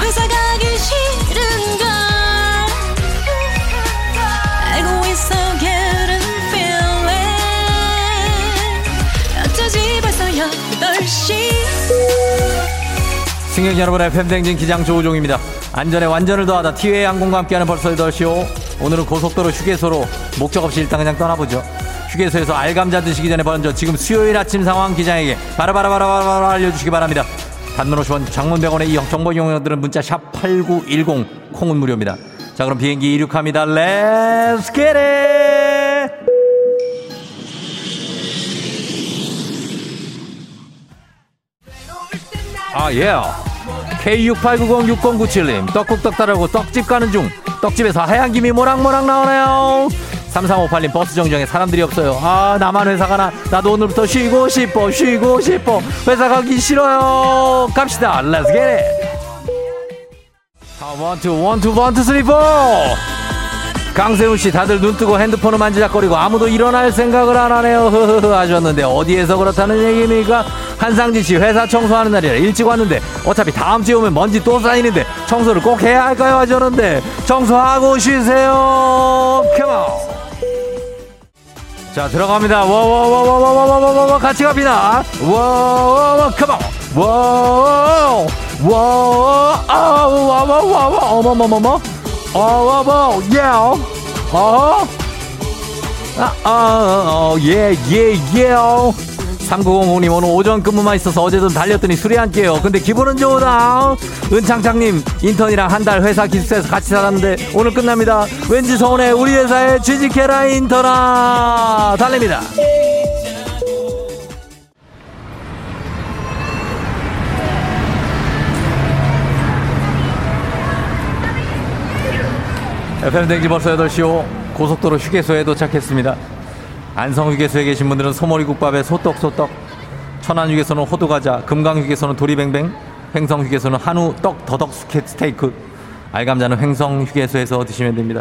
회사 가기 싫은 걸 알고 있어 getting feeling 어쩌지 벌써 8시 승객 여러분의 팬댕진 기장 조우종입니다. 안전에 완전을 더하다 티웨이 항공과 함께하는 벌써 8시오. 오늘은 고속도로 휴게소로 목적 없이 일단 그냥 떠나보죠. 휴게소에서 알감자 드시기 전에 먼저 지금 수요일 아침 상황 기장에게 바라바라바라바라 알려주시기 바랍니다. 단문 50원 장문 100원의 이 정보 이용료들은 문자 샵 8910 콩은 무료입니다. 자 그럼 비행기 이륙합니다. Let's get it! 아, 예. K68906097님, 떡국 떡다라고 떡집 가는 중. 떡집에서 하얀 김이 모락모락 나오네요. 3358님, 버스 정류장에 사람들이 없어요. 아, 나만 회사 가나? 나도 오늘부터 쉬고 싶어, 쉬고 싶어. 회사 가기 싫어요. 갑시다. Let's get it. 아, 포! 강세훈 씨, 다들 눈 뜨고 핸드폰을 만지작거리고 아무도 일어날 생각을 안 하네요. 흐흐흐 하셨는데 어디에서 그렇다는 얘기입니까? 한상진 씨, 회사 청소하는 날이라 일찍 왔는데 어차피 다음 주에 오면 먼지 또 쌓이는데 청소를 꼭 해야 할까요? 하셨는데 청소하고 쉬세요. 컴온. 자, 들어갑니다. 워워워워워워워워워 같이 갑니다. 워워워 컴온. 워워 워워 아워워워워 어머머머머 어머머 예. 어. 아, 아, 어, 예, 예, 예. 3905님, 오늘 오전 근무만 있어서 어제도 달렸더니 술이 안 깨요. 근데 기분은 좋다. 은창창님, 인턴이랑 한 달 회사 기숙사에서 같이 살았는데 오늘 끝납니다. 왠지 서운해. 우리 회사에 취직해라, 인턴아. 달립니다. FM 댕지 벌써 8시오 고속도로 휴게소에 도착했습니다. 안성 휴게소에 계신 분들은 소머리 국밥에 소떡 소떡 천안 휴게소는 호두과자 금강 휴게소는 도리뱅뱅 횡성 휴게소는 한우 떡 더덕 스테이크 알감자는 횡성 휴게소에서 드시면 됩니다.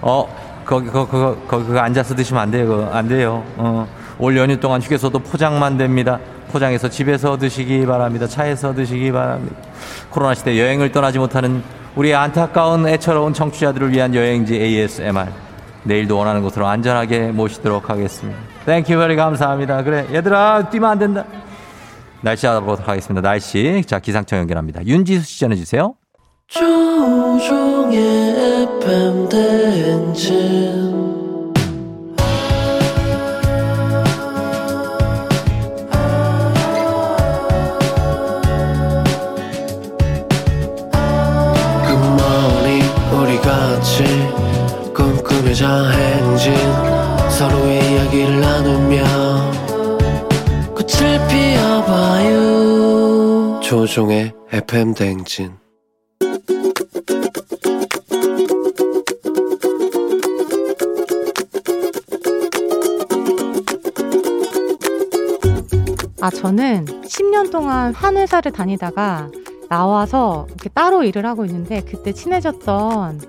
어 거기 거기 거기 거기 그거 앉아서 드시면 안 돼요. 그거 안 돼요. 어, 올 연휴 동안 휴게소도 포장만 됩니다. 포장해서 집에서 드시기 바랍니다. 차에서 드시기 바랍니다. 코로나 시대 여행을 떠나지 못하는 우리 안타까운 애처로운 청취자들을 위한 여행지 ASMR. 내일도 원하는 곳으로 안전하게 모시도록 하겠습니다. Thank you very 감사합니다. 그래 얘들아 뛰면 안 된다. 날씨 알아보도록 하겠습니다. 날씨 자 기상청 연결합니다. 윤지수 씨 전해주세요. 조우종의 FM 대행진 꿈꾸며자 행진 서로의 이야기를 나누며 꽃을 피워봐요. 조종의 FM 대행진. 아, 저는 10년 동안 한 회사를 다니다가 나와서 이렇게 따로 일을 하고 있는데 그때 친해졌던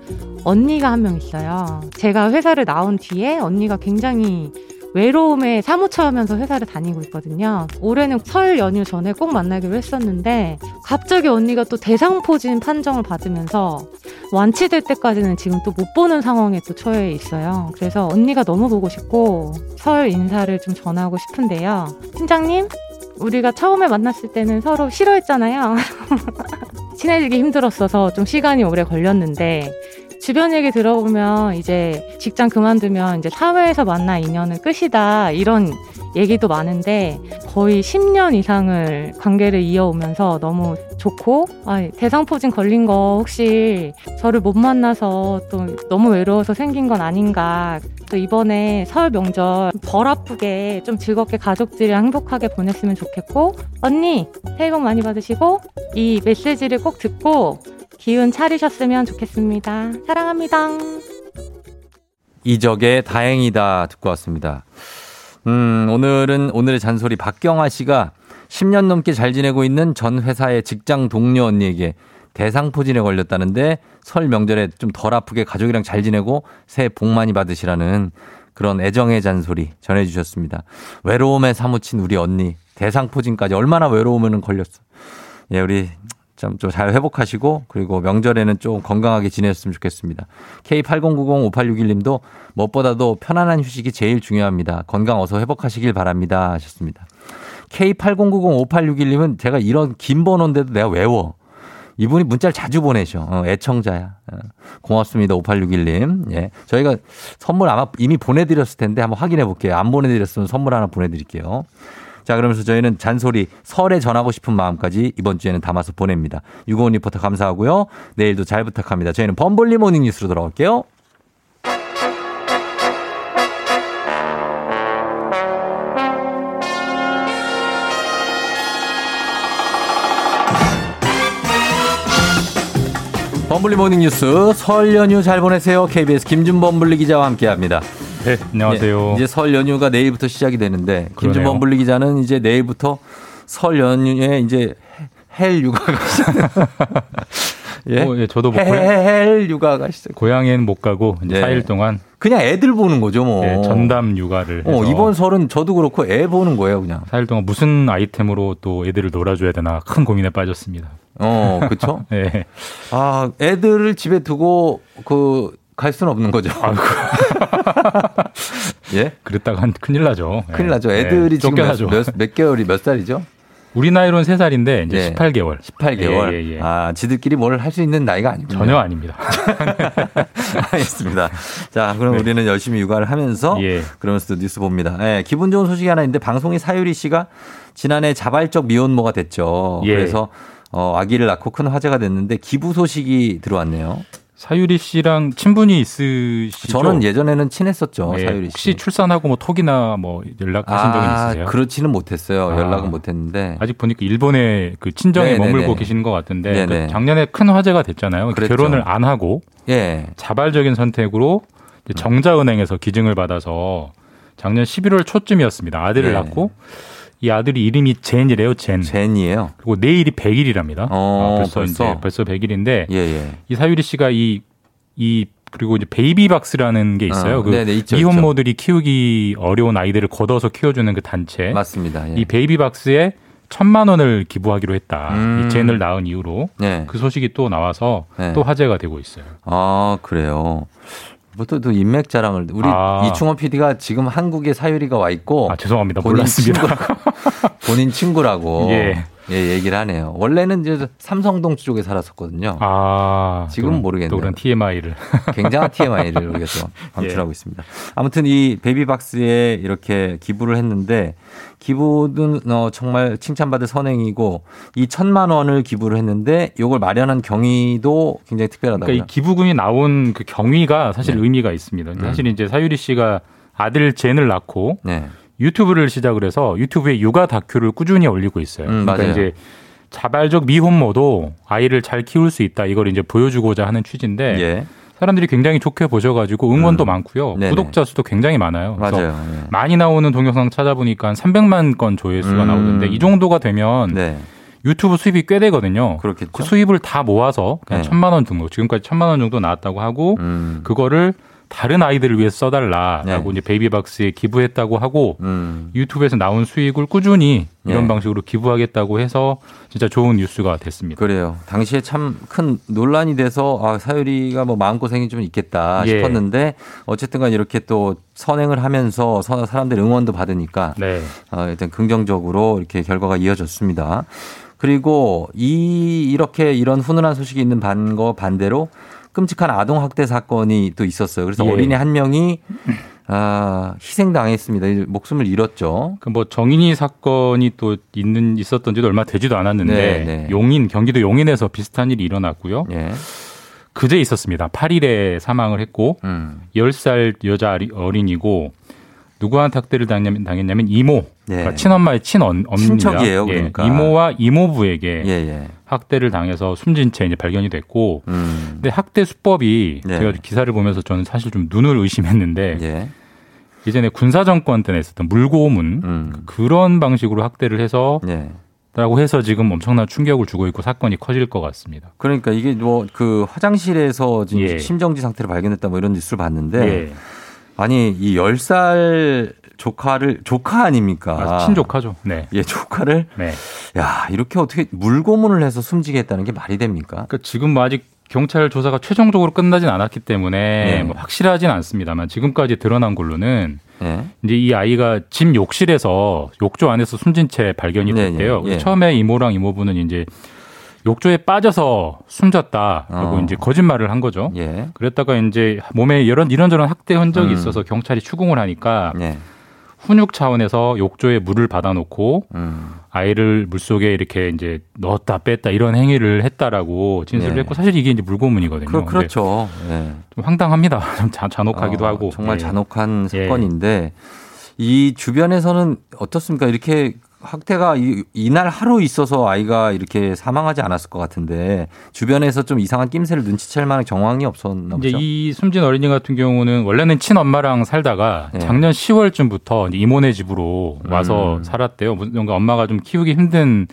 언니가 한 명 있어요. 제가 회사를 나온 뒤에 언니가 굉장히 외로움에 사무쳐하면서 회사를 다니고 있거든요. 올해는 설 연휴 전에 꼭 만나기로 했었는데 갑자기 언니가 또 대상포진 판정을 받으면서 완치될 때까지는 지금 또 못 보는 상황에 또 처해 있어요. 그래서 언니가 너무 보고 싶고 설 인사를 좀 전하고 싶은데요. 팀장님, 우리가 처음에 만났을 때는 서로 싫어했잖아요. 친해지기 힘들었어서 좀 시간이 오래 걸렸는데 주변 얘기 들어보면 이제 직장 그만두면 이제 사회에서 만난 인연은 끝이다 이런 얘기도 많은데 거의 10년 이상을 관계를 이어오면서 너무 좋고 아, 대상포진 걸린 거 혹시 저를 못 만나서 또 너무 외로워서 생긴 건 아닌가 또 이번에 설 명절 덜 아프게 좀 즐겁게 가족들이랑 행복하게 보냈으면 좋겠고 언니 새해 복 많이 받으시고 이 메시지를 꼭 듣고 기운 차리셨으면 좋겠습니다. 사랑합니다. 이적의 다행이다 듣고 왔습니다. 음, 오늘은 오늘의 잔소리 박경아 씨가 10년 넘게 잘 지내고 있는 전 회사의 직장 동료 언니에게 대상포진에 걸렸다는데 설 명절에 좀 덜 아프게 가족이랑 잘 지내고 새해 복 많이 받으시라는 그런 애정의 잔소리 전해주셨습니다. 외로움에 사무친 우리 언니 대상포진까지 얼마나 외로우면 걸렸어. 예, 우리 좀 잘 회복하시고 그리고 명절에는 좀 건강하게 지냈으면 좋겠습니다. K80905861님도 무엇보다도 편안한 휴식이 제일 중요합니다. 건강 어서 회복하시길 바랍니다 하셨습니다. K80905861님은 제가 이런 긴 번호인데도 내가 외워. 이분이 문자를 자주 보내셔. 어, 애청자야. 어, 고맙습니다. 5861님. 예. 저희가 선물 아마 이미 보내드렸을 텐데 한번 확인해 볼게요. 안 보내드렸으면 선물 하나 보내드릴게요. 자, 그러면서 저희는 잔소리, 설에 전하고 싶은 마음까지 이번 주에는 담아서 보냅니다. 유고원 리포터 감사하고요. 내일도 잘 부탁합니다. 저희는 범블리 모닝 뉴스로 돌아올게요. 범블리 모닝 뉴스 설 연휴 잘 보내세요. KBS 김준범 블리 기자와 함께합니다. 네, 안녕하세요. 예, 이제 설 연휴가 내일부터 시작이 되는데 그러네요. 김준범 블리 기자는 이제 내일부터 설 연휴에 이제 hell 육아가 시작. 예, 어, 예, 저도 뭐 hell, 고향, hell 육아가 시작. 고향에는 못 가고 이제 네. 4일 동안 그냥 애들 보는 거죠, 뭐. 예, 전담 육아를 어, 이번 설은 저도 그렇고 애 보는 거예요, 그냥. 4일 동안 무슨 아이템으로 또 애들을 놀아줘야 되나 큰 고민에 빠졌습니다. 어, 그쵸? 예. 아, 애들을 집에 두고 그 갈 수는 없는 거죠. 예? 그랬다가 한 큰일 나죠. 예. 큰일 나죠. 애들이 예, 지금 몇. 몇, 몇 개월이 몇 살이죠? 우리 나이로는 3살인데 이제 예. 18개월. 18개월. 예, 예, 예. 아, 지들끼리 뭘 할 수 있는 나이가 아니군요. 전혀 아닙니다. 알겠습니다. 자, 그럼 네. 우리는 열심히 육아를 하면서 예. 그러면서도 뉴스 봅니다. 예, 기분 좋은 소식이 하나 있는데 방송이 사유리 씨가 지난해 자발적 미혼모가 됐죠. 예. 그래서 어, 아기를 낳고 큰 화제가 됐는데 기부 소식이 들어왔네요. 사유리 씨랑 친분이 있으시죠? 저는 예전에는 친했었죠. 예, 사유리 씨. 혹시 출산하고 뭐 톡이나 뭐 연락하신 적은 아, 있으세요? 그렇지는 못했어요. 아. 연락은 못했는데. 아직 보니까 일본에 그 친정에 네네네. 머물고 계시는 것 같은데. 그 작년에 큰 화제가 됐잖아요. 그랬죠. 결혼을 안 하고 예. 자발적인 선택으로 정자은행에서 기증을 받아서 작년 11월 초쯤이었습니다. 아들을 네. 낳고 이 아들이 이름이 젠이래요. 젠. 젠이에요. 그리고 내일이 100일이랍니다. 어, 벌써, 벌써? 이제 벌써 100일인데 예, 예. 이 사유리 씨가 이이 그리고 이제 베이비박스라는 게 있어요. 어, 그 네네, 있죠, 미혼모들이 키우기 어려운 아이들을 걷어서 키워주는 그 단체. 맞습니다. 예. 이 베이비박스에 천만 원을 기부하기로 했다. 음. 이 젠을 낳은 이후로 네. 그 소식이 또 나와서 네. 또 화제가 되고 있어요. 아, 그래요. 뭐또 또 인맥 자랑을 우리 아. 이충원 PD가 지금 한국에 사유리가 와 있고 아 죄송합니다. 본인 몰랐습니다. 친구라고 본인 친구라고 예. 예, 얘기를 하네요. 원래는 이제 삼성동 쪽에 살았었거든요. 아 지금은 또- 모르겠네요. 또 그런 TMI를 굉장한 TMI를 우리가 또 방출하고 예. 있습니다. 아무튼 이 베이비박스에 이렇게 기부를 했는데 기부는 어, 정말 칭찬받을 선행이고 이 천만 원을 기부를 했는데 이걸 마련한 경위도 굉장히 특별하다고요. 그러니까 이 기부금이 나온 그 경위가 사실 네. 의미가 있습니다. 음. 사실 이제 사유리 씨가 아들 젠을 낳고 네. 유튜브를 시작을 해서 유튜브에 육아 다큐를 꾸준히 올리고 있어요. 음, 그러니까 맞아요. 이제 자발적 미혼모도 아이를 잘 키울 수 있다 이걸 이제 보여주고자 하는 취지인데 예. 사람들이 굉장히 좋게 보셔가지고 응원도 많고요. 네네. 구독자 수도 굉장히 많아요. 그래서 맞아요. 예. 많이 나오는 동영상 찾아보니까 한 300만 건 조회수가 음. 나오는데 이 정도가 되면 네. 유튜브 수입이 꽤 되거든요. 그렇겠죠. 그 수입을 다 모아서 그냥 네. 천만 원 정도 지금까지 천만 원 정도 나왔다고 하고 음. 그거를 다른 아이들을 위해서 써달라라고 네. 이제 베이비박스에 기부했다고 하고 음. 유튜브에서 나온 수익을 꾸준히 이런 네. 방식으로 기부하겠다고 해서 진짜 좋은 뉴스가 됐습니다. 그래요. 당시에 참 큰 논란이 돼서 아, 사유리가 뭐 마음고생이 좀 있겠다 예. 싶었는데 어쨌든 간 이렇게 또 선행을 하면서 서- 사람들 응원도 받으니까 네. 어, 일단 긍정적으로 이렇게 결과가 이어졌습니다. 그리고 이 이렇게 이런 훈훈한 소식이 있는 반거 반대로 끔찍한 아동 학대 사건이 또 있었어요. 그래서 예. 어린이 한 명이 아, 희생당했습니다. 목숨을 잃었죠. 그 뭐 정인이 사건이 또 있는 있었던지도 얼마 되지도 않았는데 네, 네. 용인 경기도 용인에서 비슷한 일이 일어났고요. 예. 그제 있었습니다. 8일에 사망을 했고 음. 10살 여자 어린이고 누구한테 학대를 당했냐면, 당했냐면 이모, 예. 그러니까 친엄마의 친언입니다. 친척이에요, 그러니까. 이모와 이모부에게 예, 예. 학대를 당해서 숨진 채 이제 발견이 됐고, 음. 근데 학대 수법이 네. 제가 기사를 보면서 저는 사실 좀 눈을 의심했는데 예. 예전에 군사 정권 때 냈었던 물고문 음. 그런 방식으로 학대를 해서 예. 라고 해서 지금 엄청난 충격을 주고 있고 사건이 커질 것 같습니다. 그러니까 이게 뭐 그 화장실에서 지금 예. 심정지 상태를 발견했다 뭐 이런 뉴스를 봤는데 예. 아니 이 10살 조카를 조카 아닙니까? 아, 친조카죠. 네. 예, 조카를 네. 야, 이렇게 어떻게 물고문을 해서 숨지게 했다는 게 말이 됩니까? 그러니까 지금 뭐 아직 경찰 조사가 최종적으로 끝나진 않았기 때문에 네. 뭐 확실하진 않습니다만 지금까지 드러난 걸로는 예. 이제 이 아이가 집 욕실에서 욕조 안에서 숨진 채 발견이 네, 됐대요. 네, 그래서 예. 처음에 이모랑 이모부는 이제 욕조에 빠져서 숨졌다. 그리고 어. 이제 거짓말을 한 거죠. 예. 그랬다가 이제 몸에 이런 이런저런 학대 흔적이 음. 있어서 경찰이 추궁을 하니까 예. 훈육 차원에서 욕조에 물을 받아놓고 음. 아이를 물 속에 이렇게 이제 넣었다 뺐다 이런 행위를 했다라고 진술을 예. 했고 사실 이게 이제 물고문이거든요. 그, 그렇죠. 예. 좀 황당합니다. 좀 잔- 잔혹하기도 어, 하고 정말 예. 잔혹한 예. 사건인데 이 주변에서는 어떻습니까? 이렇게 학대가 이, 이날 하루 있어서 아이가 이렇게 사망하지 않았을 것 같은데 주변에서 좀 이상한 낌새를 눈치챌 만한 정황이 없었나 보죠. 이 숨진 어린이 같은 경우는 원래는 친엄마랑 살다가 예. 작년 10월쯤부터 이모네 집으로 와서 음. 살았대요. 뭔가 엄마가 좀 키우기 힘든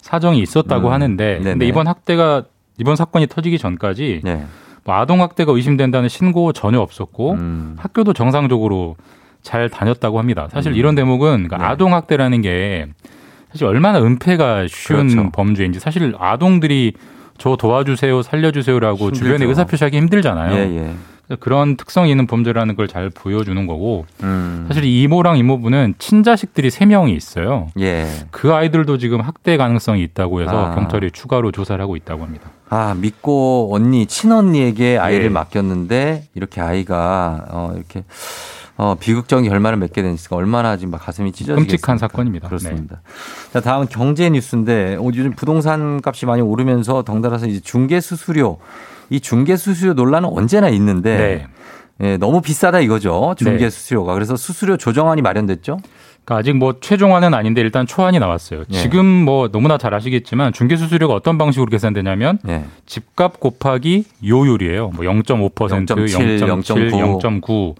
사정이 있었다고 음. 하는데 네네. 근데 이번 학대가 이번 사건이 터지기 전까지 네. 뭐 아동 학대가 의심된다는 신고 전혀 없었고 음. 학교도 정상적으로 잘 다녔다고 합니다. 사실 음. 이런 대목은 그러니까 네. 아동 학대라는 게 사실 얼마나 은폐가 쉬운 그렇죠. 범죄인지 사실 아동들이 저 도와주세요, 살려주세요라고 힘들죠. 주변에 의사표시하기 힘들잖아요. 예, 예. 그런 특성이 있는 범죄라는 걸 잘 보여주는 거고 음. 사실 이 이모랑 이모부는 친자식들이 세명이 있어요. 예. 그 아이들도 지금 학대 가능성이 있다고 해서 아. 경찰이 추가로 조사를 하고 있다고 합니다. 아, 믿고 언니, 친언니에게 아이를 예. 맡겼는데 이렇게 아이가 어 이렇게 어 비극적인 결말을 맺게 되니까 얼마나 지금 막 가슴이 찢어지겠습니까? 끔찍한 사건입니다. 네. 그렇습니다. 자, 다음 경제 뉴스인데 어, 요즘 부동산 값이 많이 오르면서 덩달아서 이제 중개 수수료 이 중개 수수료 논란은 언제나 있는데 네. 예, 너무 비싸다 이거죠. 중개 네. 수수료가. 그래서 수수료 조정안이 마련됐죠? 그러니까 아직 뭐 최종안은 아닌데 일단 초안이 나왔어요. 예. 지금 뭐 너무나 잘 아시겠지만 중개 수수료가 어떤 방식으로 계산되냐면 예. 집값 곱하기 요율이에요. 뭐 0.5%, 0.7, 0.7, 0.9. 0.9.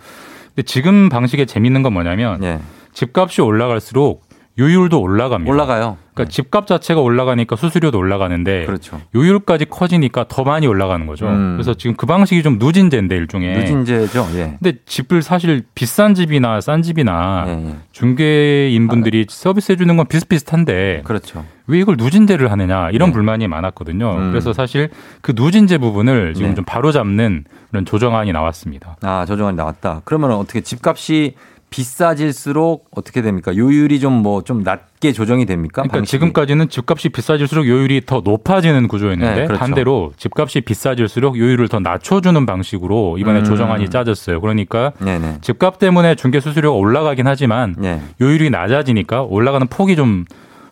근데 지금 방식에 재밌는 건 뭐냐면 예. 집값이 올라갈수록 요율도 올라갑니다. 올라가요. 그러니까 집값 자체가 올라가니까 수수료도 올라가는데 그렇죠. 요율까지 커지니까 더 많이 올라가는 거죠. 음. 그래서 지금 그 방식이 좀 누진제인데 일종의. 누진제죠. 예. 근데 집을 사실 비싼 집이나 싼 집이나 예, 예. 중개인분들이 서비스 해 주는 건 비슷비슷한데 그렇죠. 왜 이걸 누진제를 하느냐 이런 네. 불만이 많았거든요. 음. 그래서 사실 그 누진제 부분을 지금 네. 좀 바로잡는 그런 조정안이 나왔습니다. 아, 조정안이 나왔다. 그러면 어떻게 집값이 비싸질수록 어떻게 됩니까? 요율이 좀뭐 좀 낮게 조정이 됩니까? 그러니까 방식이? 지금까지는 집값이 비싸질수록 요율이 더 높아지는 구조였는데 네, 그렇죠. 반대로 집값이 비싸질수록 요율을 더 낮춰주는 방식으로 이번에 음. 조정안이 짜졌어요. 그러니까 네네. 집값 때문에 중개 수수료가 올라가긴 하지만 네. 요율이 낮아지니까 올라가는 폭이 좀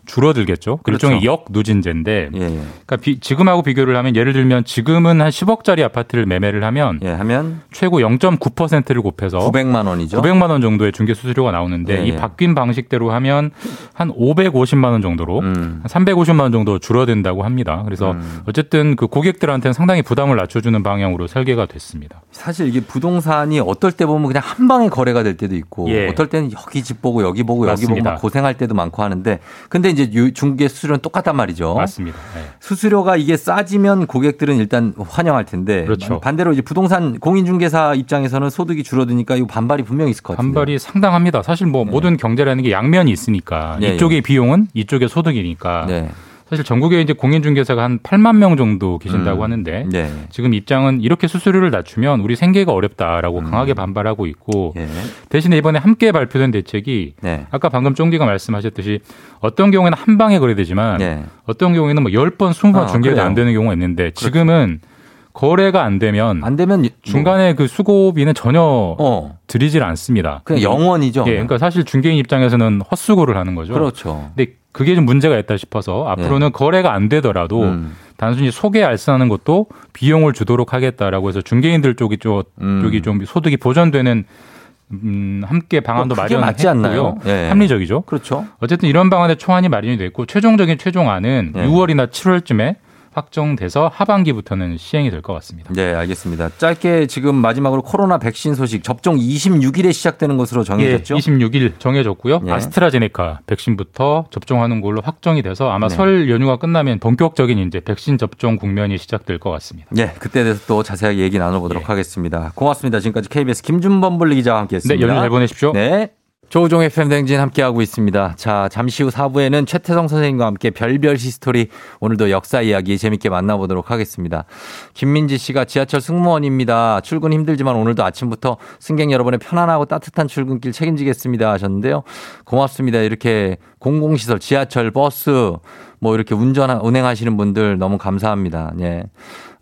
줄어들겠죠. 그 그렇죠. 일종의 역 누진제인데 예, 예. 그러니까 비- 지금하고 비교를 하면 예를 들면 지금은 한 10억짜리 아파트를 매매를 하면 예, 하면 최고 0.9%를 곱해서 900만 원이죠. 900만 원 정도의 중개 수수료가 나오는데 예, 이 예. 바뀐 방식대로 하면 한 550만 원 정도로 음. 한 350만 원 정도 줄어든다고 합니다. 그래서 음. 어쨌든 그 고객들한테는 상당히 부담을 낮춰주는 방향으로 설계가 됐습니다. 사실 이게 부동산이 어떨 때 보면 그냥 한 방에 거래가 될 때도 있고 예. 어떨 때는 여기 집 보고 여기 보고 여기 보고 맞습니다. 막 고생할 때도 많고 하는데 근데 이제 요- 중개 수수료는 똑같단 말이죠. 맞습니다. 네. 수수료가 이게 싸지면 고객들은 일단 환영할 텐데 그렇죠. 반대로 이제 부동산 공인중개사 입장에서는 소득이 줄어드니까 이 반발이 분명히 있을 것 같아요. 반발이 상당합니다. 사실 뭐 모든 경제라는 게 양면이 있으니까 네, 이쪽의 비용은 이쪽의 소득이니까 네. 사실 전국에 이제 공인중개사가 한 8만 명 정도 계신다고 음. 하는데 네. 지금 입장은 이렇게 수수료를 낮추면 우리 생계가 어렵다라고 강하게 반발하고 있고 음. 예. 대신에 이번에 함께 발표된 대책이 네. 아까 방금 쫑디가 말씀하셨듯이 어떤 경우에는 한 방에 거래되지만 네. 어떤 경우에는 뭐 10번, 20번 아, 중개가. 안 되는 경우가 있는데 지금은 거래가 안 되면 안 되면 뭐 중간에 그 수고비는 전혀 어. 드리질 않습니다. 그냥 영원이죠. 예, 그러니까 사실 중개인 입장에서는 헛수고를 하는 거죠. 그렇죠. 근데 그게 좀 문제가 있다 싶어서 앞으로는 거래가 안 되더라도 네. 음. 단순히 소개 알선하는 것도 비용을 주도록 하겠다라고 해서 중개인들 쪽이 좀 음. 쪽이 좀 소득이 보전되는 음, 함께 방안도 뭐 그게 맞지 마련했고요. 않나요? 예. 합리적이죠. 그렇죠. 어쨌든 이런 방안의 초안이 마련이 됐고 최종적인 최종안은 네. 6월이나 7월쯤에 확정돼서 하반기부터는 시행이 될 것 같습니다. 네, 알겠습니다. 짧게 지금 마지막으로 코로나 백신 소식 접종 26일에 시작되는 것으로 정해졌죠? 예, 26일 정해졌고요. 예. 아스트라제네카 백신부터 접종하는 걸로 확정이 돼서 아마 네. 설 연휴가 끝나면 본격적인 이제 백신 접종 국면이 시작될 것 같습니다. 네, 그에 대해서 또 자세하게 얘기 나눠보도록 하겠습니다. 고맙습니다. 지금까지 KBS 김준범 블리 기자와 네, 함께했습니다. 연휴 잘 보내십시오. 네. 조우종의 FM 대행진 함께하고 있습니다. 자, 잠시 후 4부에는 최태성 선생님과 함께 별별 히스토리 오늘도 역사 이야기 재밌게 만나보도록 하겠습니다. 김민지 씨가 지하철 승무원입니다. 출근 힘들지만 오늘도 아침부터 승객 여러분의 편안하고 따뜻한 출근길 책임지겠습니다 하셨는데요. 고맙습니다. 이렇게 공공시설, 지하철, 버스 뭐 이렇게 운전, 운행하시는 분들 너무 감사합니다. 예.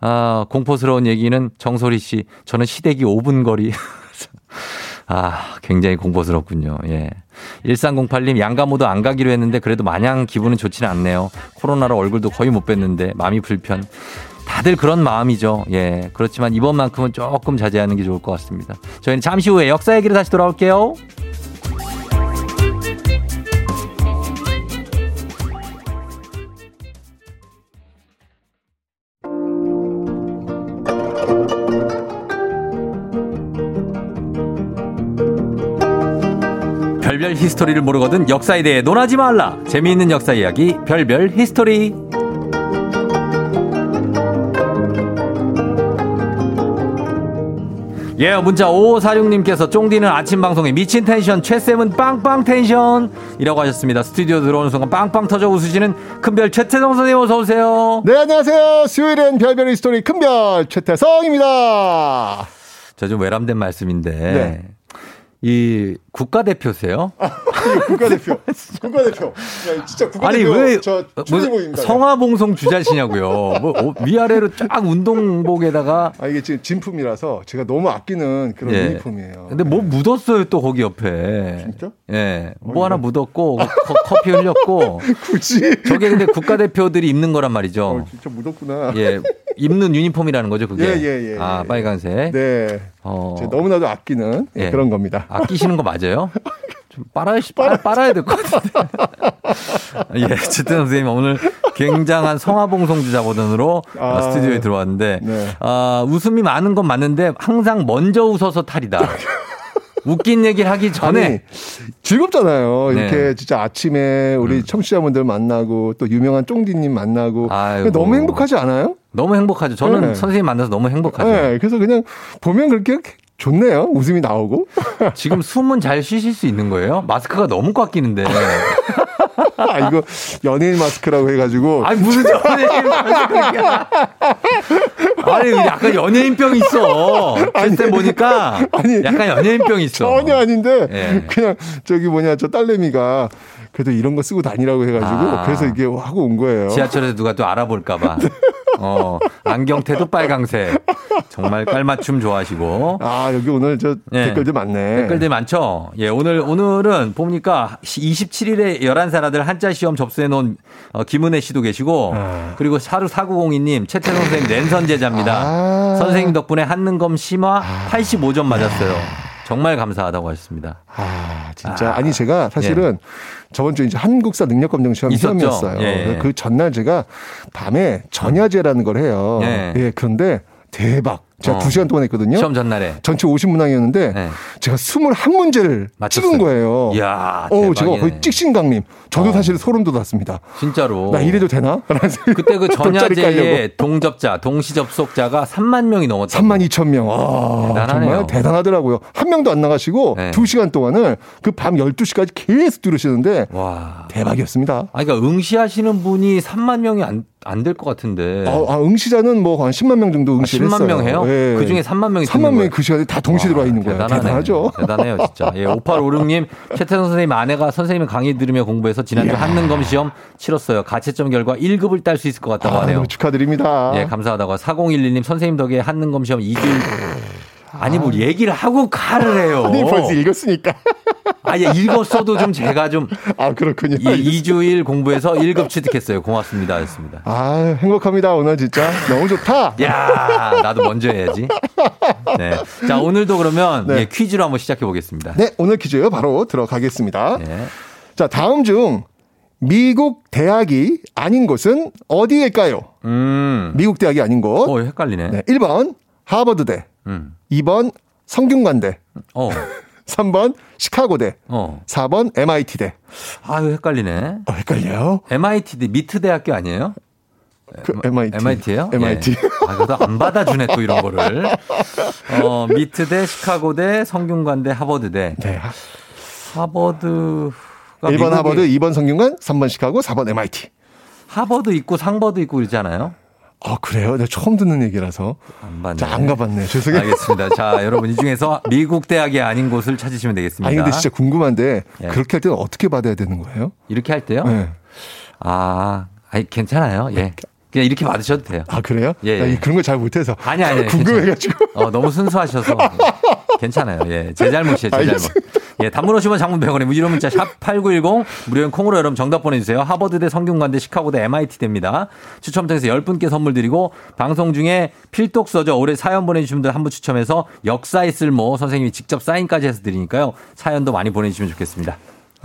아, 공포스러운 얘기는 정소리 씨. 저는 시댁이 5분 거리. 아, 굉장히 공포스럽군요. 예. 1308님, 양가모도 안 가기로 했는데 그래도 마냥 기분은 좋지는 않네요. 코로나로 얼굴도 거의 못 뵀는데 마음이 불편. 다들 그런 마음이죠. 예. 그렇지만 이번만큼은 조금 자제하는 게 좋을 것 같습니다. 저희는 잠시 후에 역사 얘기를 다시 돌아올게요. 별별 히스토리를 모르거든 역사에 대해 논하지 말라. 재미있는 역사 이야기 별별 히스토리. 예, 문자 5546님께서 쫑디는 아침 방송에 미친 텐션, 최쌤은 빵빵 텐션 이라고 하셨습니다. 스튜디오 들어오는 순간 빵빵 터져 웃으시는 큰별 최태성 선생님 어서 오세요. 네, 안녕하세요. 수요일엔 별별 히스토리 큰별 최태성입니다. 저 좀 외람된 말씀인데 이 국가대표세요? 국가대표. 국가대표. 야, 진짜 국가대표. 아니 왜저 출입입니다. 성화봉송 주자시냐고요? 뭐 어, 위아래로 쫙 운동복에다가 아 이게 지금 진품이라서 제가 너무 아끼는 그런 예. 유니폼이에요. 근데 뭐 묻었어요 또 거기 옆에. 진짜? 예. 뭐 하나 묻었고 커, 커피 흘렸고. 굳이. 저게 근데 국가대표들이 입는 거란 말이죠. 어, 진짜 묻었구나. 예. 입는 유니폼이라는 거죠 그게. 예, 예, 예, 아 예. 빨간색. 네. 어. 너무나도 아끼는 예. 그런 겁니다. 아끼시는 거 맞아요? 좀 빨아야, 빨아, 빨아야 될 것 같은데. 예, 최태 선생님 오늘 굉장한 성화봉 송주자 버전으로 아, 어, 스튜디오에 들어왔는데, 네. 아, 웃음이 많은 건 맞는데 항상 먼저 웃어서 탈이다. 웃긴 얘기를 하기 전에 아니, 즐겁잖아요. 네. 이렇게 진짜 아침에 우리 청취자분들 만나고 또 유명한 쫑디님 만나고. 너무 행복하지 않아요? 너무 행복하죠. 저는 네. 선생님 만나서 너무 행복하죠. 네, 그래서 그냥 보면 그렇게 좋네요. 웃음이 나오고. 지금 숨은 잘 쉬실 수 있는 거예요? 마스크가 너무 꽉 끼는데. 아, 이거 연예인 마스크라고 해가지고. 아니, 무슨 연예인 마스크야. 아니, 약간 연예인병 있어. 그때 보니까 약간 연예인병 있어. 전혀 아닌데 예. 그냥 저기 뭐냐 저 딸내미가 그래도 이런 거 쓰고 다니라고 해가지고 아. 그래서 이게 하고 온 거예요. 지하철에서 누가 또 알아볼까봐. 어, 안경테도 빨강색. 정말 깔맞춤 좋아하시고. 아 여기 오늘 저 예. 댓글들 많네. 댓글들 많죠? 예, 오늘, 오늘은 보니까 27일에 11살 아들 한자 시험 접수해 놓은 어, 김은혜 씨도 계시고, 아. 그리고 사루 4902님, 최태성 선생님 랜선 제자입니다. 아. 선생님 덕분에 한능검 심화 85점 맞았어요. 정말 감사하다고 하셨습니다. 아 진짜 아, 니 제가 사실은 예. 저번 주에 이제 한국사 능력 검정 시험 있었죠. 시험이었어요. 예. 그 전날 제가 밤에 전야제라는 걸 해요. 예. 예, 그런데 대박. 제가 어. 두 2시간 동안 했거든요. 시험 전날에. 전체 50문항이었는데 네. 제가 21문제를 맞췄어요. 찍은 거예요. 이야, 어, 제가. 거의 찍신강림. 저도 어. 사실 소름 돋았습니다. 진짜로. 나 이래도 되나? 그때 그. 전야제의 동접자, 동시 접속자가 3만 명이 넘었다. 3만 2천 명. 아, 대단하네요. 정말 대단하더라고요. 한 명도 안 나가시고 네. 두 2시간 동안을 그 밤 12시까지 계속 들으시는데 와. 대박이었습니다. 아, 그러니까 응시하시는 분이 3만 명이 안, 안될것 같은데. 아, 아, 응시자는 뭐 한 10만 명 정도 응시를 10만 했어요. 명 해요? 예. 그 중에 3만 명이 3만 듣는 명이? 그 시간에 다 동시에 들어와 있는 거예요. 대단하죠. 대단해요, 진짜. 예, 5856님, 최태성 선생님 아내가 선생님 강의 들으며 공부해서 지난주 이야. 한능검 시험 치렀어요. 가채점 결과 1급을 딸 수 있을 것 같다고 하네요. 아유, 축하드립니다. 예, 감사하다고. 4011님, 선생님 덕에 한능검 시험 2주일. 아니, 뭐 얘기를 하고 가를 해요. 아니, 벌써 읽었으니까. 아, 예, 읽었어도 좀 제가 좀. 아, 그렇군요. 이 2주일 공부해서 1급 취득했어요. 고맙습니다. 였습니다. 아, 행복합니다. 오늘 진짜. 너무 좋다. 야 나도 먼저 해야지. 네. 자, 오늘도 그러면 네. 예, 퀴즈로 한번 시작해 보겠습니다. 네, 오늘 퀴즈 바로 들어가겠습니다. 네. 자, 다음 중 미국 대학이 아닌 곳은 어디일까요? 음. 미국 대학이 아닌 곳. 어, 헷갈리네. 네, 1번 하버드대, 음. 2번 성균관대, 어. 3번 시카고대, 어. 4번 MIT대. 아유, 헷갈리네. 어, 헷갈려요? MIT, 미트 대학교 아니에요? 그 MIT. MIT예요? MIT. 아, 그래도 안 받아주네 또 이런 거를. 어, 미트대, 시카고대, 성균관대, 하버드대. 네. 하버드가 1번 미국에- 하버드, 2번 성균관, 3번 시카고, 4번 MIT. 하버드 있고 상버드 있고 그러잖아요. 아, 그래요? 내가 처음 듣는 얘기라서. 안 봤네. 자, 안 가봤네. 죄송해요. 알겠습니다. 자, 여러분 이 중에서 미국 대학이 아닌 곳을 찾으시면 되겠습니다. 아니, 근데 진짜 궁금한데, 예. 그렇게 할 때는 어떻게 받아야 되는 거예요? 이렇게 할 때요? 네. 아, 아니, 괜찮아요. 예. 그냥 이렇게 받으셔도 돼요. 아, 그래요? 예, 나 예. 이- 그런 걸 잘 못해서. 아니, 아니. 궁금해가지고. 어, 너무 순수하셔서. 괜찮아요. 예. 제 잘못이에요, 제 잘못. 알겠습니다. 예, 단문 오시면 장문 100원에 무료 문자 샵 8910 무료인 콩으로 여러분 정답 보내주세요. 하버드대 성균관대 시카고대 MIT대입니다. 추첨 통해서 10분께 선물 드리고 방송 중에 필독 써져 올해 사연 보내주신 분들 한 분 추첨해서 역사에 쓸모 선생님이 직접 사인까지 해서 드리니까요. 사연도 많이 보내주시면 좋겠습니다.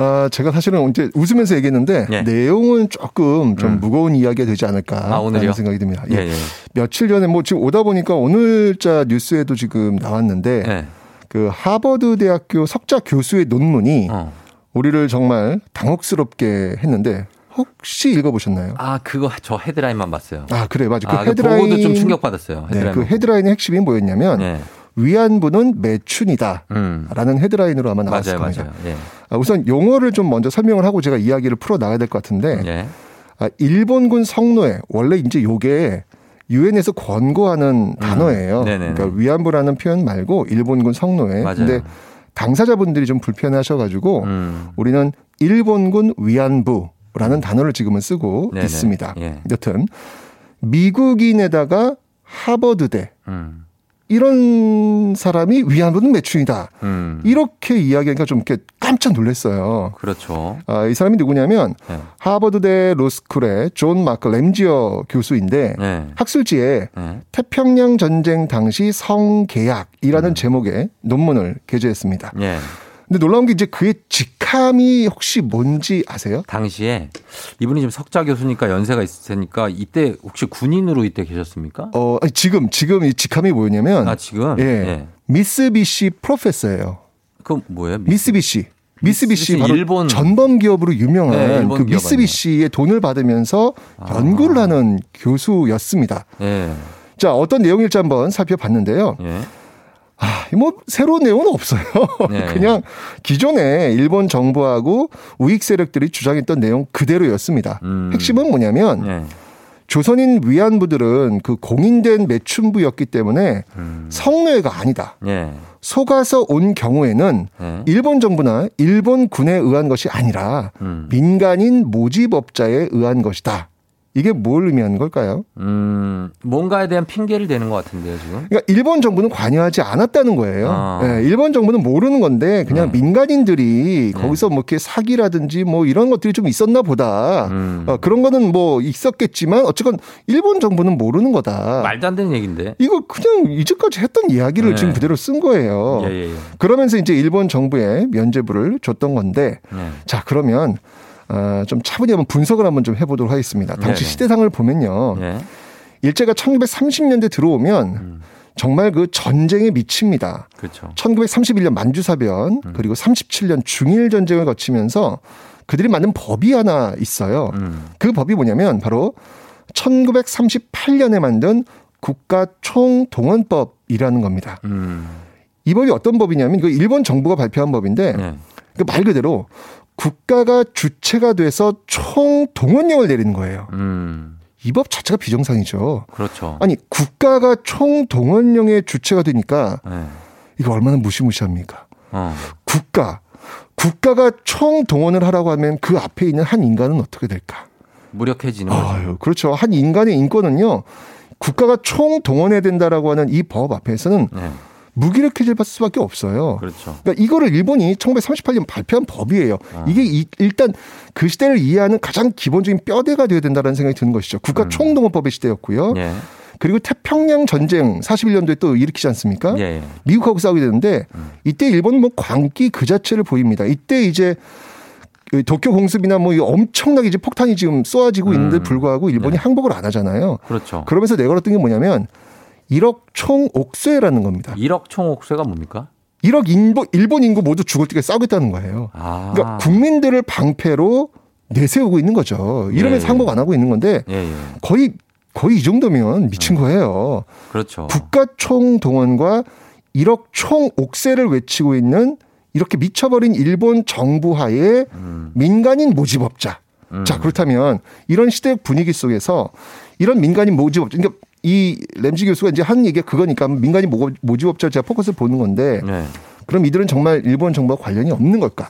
아, 제가 사실은 이제 웃으면서 얘기했는데, 내용은 조금 좀 무거운 이야기가 되지 않을까. 예. 음. 아? 라는 생각이 듭니다. 예. 예, 예. 며칠 전에 뭐 지금 오다 보니까 오늘자 뉴스에도 지금 나왔는데, 예. 그 하버드 대학교 석자 교수의 논문이 어. 우리를 정말 당혹스럽게 했는데, 혹시 읽어보셨나요? 아, 그거 저 헤드라인만 봤어요. 아, 그래, 맞아. 그 아, 그 헤드라인. 보고도 좀 충격받았어요. 네, 헤드라인 그 헤드라인의 핵심이 뭐였냐면, 예. 위안부는 매춘이다. 음. 라는 헤드라인으로 아마 나왔을 맞아요, 겁니다. 맞아요. 예. 아, 우선 용어를 좀 먼저 설명을 하고 제가 이야기를 풀어 나가야 될 것 같은데, 예. 아, 일본군 성노예 원래 이제 요게 유엔에서 권고하는 단어예요. 음. 네네네. 그러니까 위안부라는 표현 말고 일본군 성노예. 맞아요. 근데 당사자분들이 좀 불편해하셔가지고 음. 우리는 일본군 위안부라는 단어를 지금은 쓰고 네네. 있습니다. 예. 여튼 미국인에다가 하버드대 음. 이런 사람이 위안부는 매춘이다. 음. 이렇게 이야기하니까 좀 이렇게 깜짝 놀랐어요. 그렇죠. 아, 이 사람이 누구냐면 네. 하버드대 로스쿨의 존 마크 램지어 교수인데 네. 학술지에 네. 태평양 전쟁 당시 성계약이라는 제목의 논문을 게재했습니다. 예. 근데 놀라운 게 이제 그의 직함이 혹시 뭔지 아세요? 당시에 이분이 지금 석자 교수니까 연세가 있으니까 이때 혹시 군인으로 이때 계셨습니까? 어, 아니, 지금 지금 이 직함이 뭐냐면 아, 지금? 예. 예. 미쓰비시 프로페서예요. 그 뭐예요? 미쓰비시. 미쓰비시 바로 일본- 전범 기업으로 유명한 네, 그 미쓰비시의 돈을 받으면서 연구를 하는 교수였습니다. 예. 자, 어떤 내용일지 한번 살펴봤는데요. 예. 아, 뭐 새로운 내용은 없어요. 네. 그냥 기존에 일본 정부하고 우익 세력들이 주장했던 내용 그대로였습니다. 음. 핵심은 뭐냐면 예. 조선인 위안부들은 그 공인된 매춘부였기 때문에 음. 성노예가 아니다. 예. 속아서 온 경우에는 예. 일본 정부나 일본 군에 의한 것이 아니라 음. 민간인 모집업자에 의한 것이다. 이게 뭘 의미하는 걸까요? 음, 뭔가에 대한 핑계를 대는 것 같은데요, 지금. 그러니까 일본 정부는 관여하지 않았다는 거예요. 아. 예, 일본 정부는 모르는 건데 그냥 네. 민간인들이 거기서 뭐 이렇게 사기라든지 뭐 이런 것들이 좀 있었나 보다. 음. 어, 그런 거는 뭐 있었겠지만 어쨌건 일본 정부는 모르는 거다. 말도 안 되는 얘기인데. 이거 그냥 이제까지 했던 이야기를 네. 지금 그대로 쓴 거예요. 예, 예, 예. 그러면서 이제 일본 정부에 면죄부를 줬던 건데 네. 자 그러면 어, 좀 차분히 한번 분석을 한번 좀 해보도록 하겠습니다. 당시 네네. 시대상을 보면요. 예. 일제가 1930년대 들어오면 음. 정말 그 전쟁에 미칩니다. 그렇죠. 1931년 만주사변 음. 그리고 37년 중일 전쟁을 거치면서 그들이 만든 법이 하나 있어요. 음. 그 법이 뭐냐면 바로 1938년에 만든 국가 총동원법이라는 겁니다. 음. 이 법이 어떤 법이냐면 그 일본 정부가 발표한 법인데 네. 그말 그대로 국가가 주체가 돼서 총 동원령을 내리는 거예요. 음. 이법 자체가 비정상이죠. 그렇죠. 아니 국가가 총 동원령의 주체가 되니까 네. 이거 얼마나 무시무시합니까? 어. 국가 국가가 총 동원을 하라고 하면 그 앞에 있는 한 인간은 어떻게 될까? 무력해지는 거죠. 아유, 그렇죠. 한 인간의 인권은요. 국가가 총 동원해야 된다라고 하는 이 법 앞에서는 네. 무기력해질 수밖에 없어요. 그렇죠. 그러니까 이거를 일본이 1938년 발표한 법이에요. 아. 이게 이- 일단 그 시대를 이해하는 가장 기본적인 뼈대가 되어야 된다는 생각이 드는 것이죠. 국가 총동원법의 시대였고요. 음. 예. 그리고 태평양 전쟁 41년도에 또 일으키지 않습니까? 예. 예. 미국하고 싸우게 되는데 음. 이때 일본은 뭐 광기 그 자체를 보입니다. 이때 이제 그 도쿄 공습이나 뭐이 엄청나게 이제 폭탄이 지금 쏘아지고 있는데 음. 불구하고 일본이 항복을 안 하잖아요. 그렇죠. 그러면서 내걸었던 게 뭐냐면 1억 총옥쇄라는 겁니다. 1억 총옥쇄가 뭡니까? 1억 인보, 일본 인구 모두 죽을 때까지 싸우겠다는 거예요. 아. 그러니까 국민들을 방패로 내세우고 있는 거죠. 이러면서 예, 예. 항복 안 하고 있는 건데 예, 예. 거의 거의 이 정도면 미친 거예요. 그렇죠. 국가 총 동원과 1억 총옥쇄를 외치고 있는 이렇게 미쳐버린 일본 정부 하에 민간인 모집업자. 자, 그렇다면 이런 시대적 분위기 속에서 이런 민간인 모집업자, 그러니까 이 램지 교수가 이제 하는 얘기가 그거니까 민간인 모- 모집업자 제가 포커스를 보는 건데 네. 그럼 이들은 정말 일본 정부와 관련이 없는 걸까?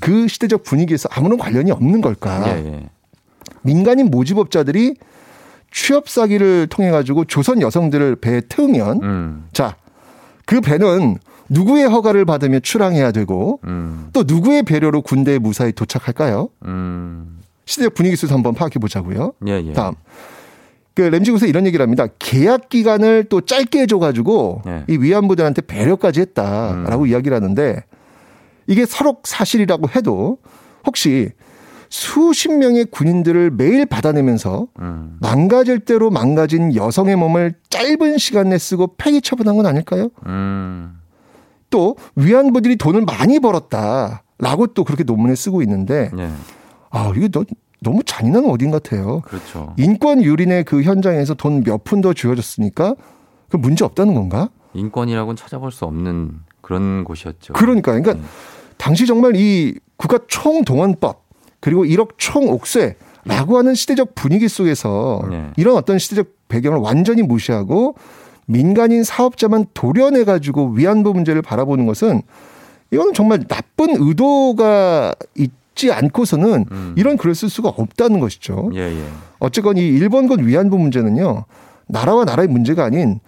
그 시대적 분위기에서 아무런 관련이 없는 걸까? 예, 예. 민간인 모집업자들이 취업 사기를 통해 가지고 조선 여성들을 배에 태우면 음. 자, 그 배는 누구의 허가를 받으며 출항해야 되고 또 누구의 배려로 군대에 무사히 도착할까요? 음. 시대적 분위기 속에서 한번 파악해 보자고요. 예, 예. 다음. 그 램지구에서 이런 얘기를 합니다. 계약 기간을 또 짧게 해줘가지고 예. 이 위안부들한테 배려까지 했다라고 이야기를 하는데 이게 설옥 사실이라고 해도 혹시 수십 명의 군인들을 매일 받아내면서 음. 망가질 대로 망가진 여성의 몸을 짧은 시간 내 쓰고 폐기 처분한 건 아닐까요? 음. 또 위안부들이 돈을 많이 벌었다라고 또 그렇게 논문에 쓰고 있는데 예. 아 이게 너, 너무 잔인한 어딘 같아요. 그렇죠. 인권 유린의 그 현장에서 돈 몇 푼 더 주어졌으니까 그 문제 없다는 건가? 인권이라고는 찾아볼 수 없는 그런 곳이었죠. 그러니까 그러니까 음. 당시 정말 이 국가 총동원법 그리고 1억 총옥쇄라고 하는 시대적 분위기 속에서 네. 이런 어떤 시대적 배경을 완전히 무시하고 민간인 사업자만 도려내 가지고 위안부 문제를 바라보는 것은 이거는 정말 나쁜 의도가 있 지 않고서는 이런 글을 쓸 수가 없다는 것이죠. 음. 예, 예. 어쨌건 이 일본군 위안부 문제는요 나라와 나라의 문제가 아닌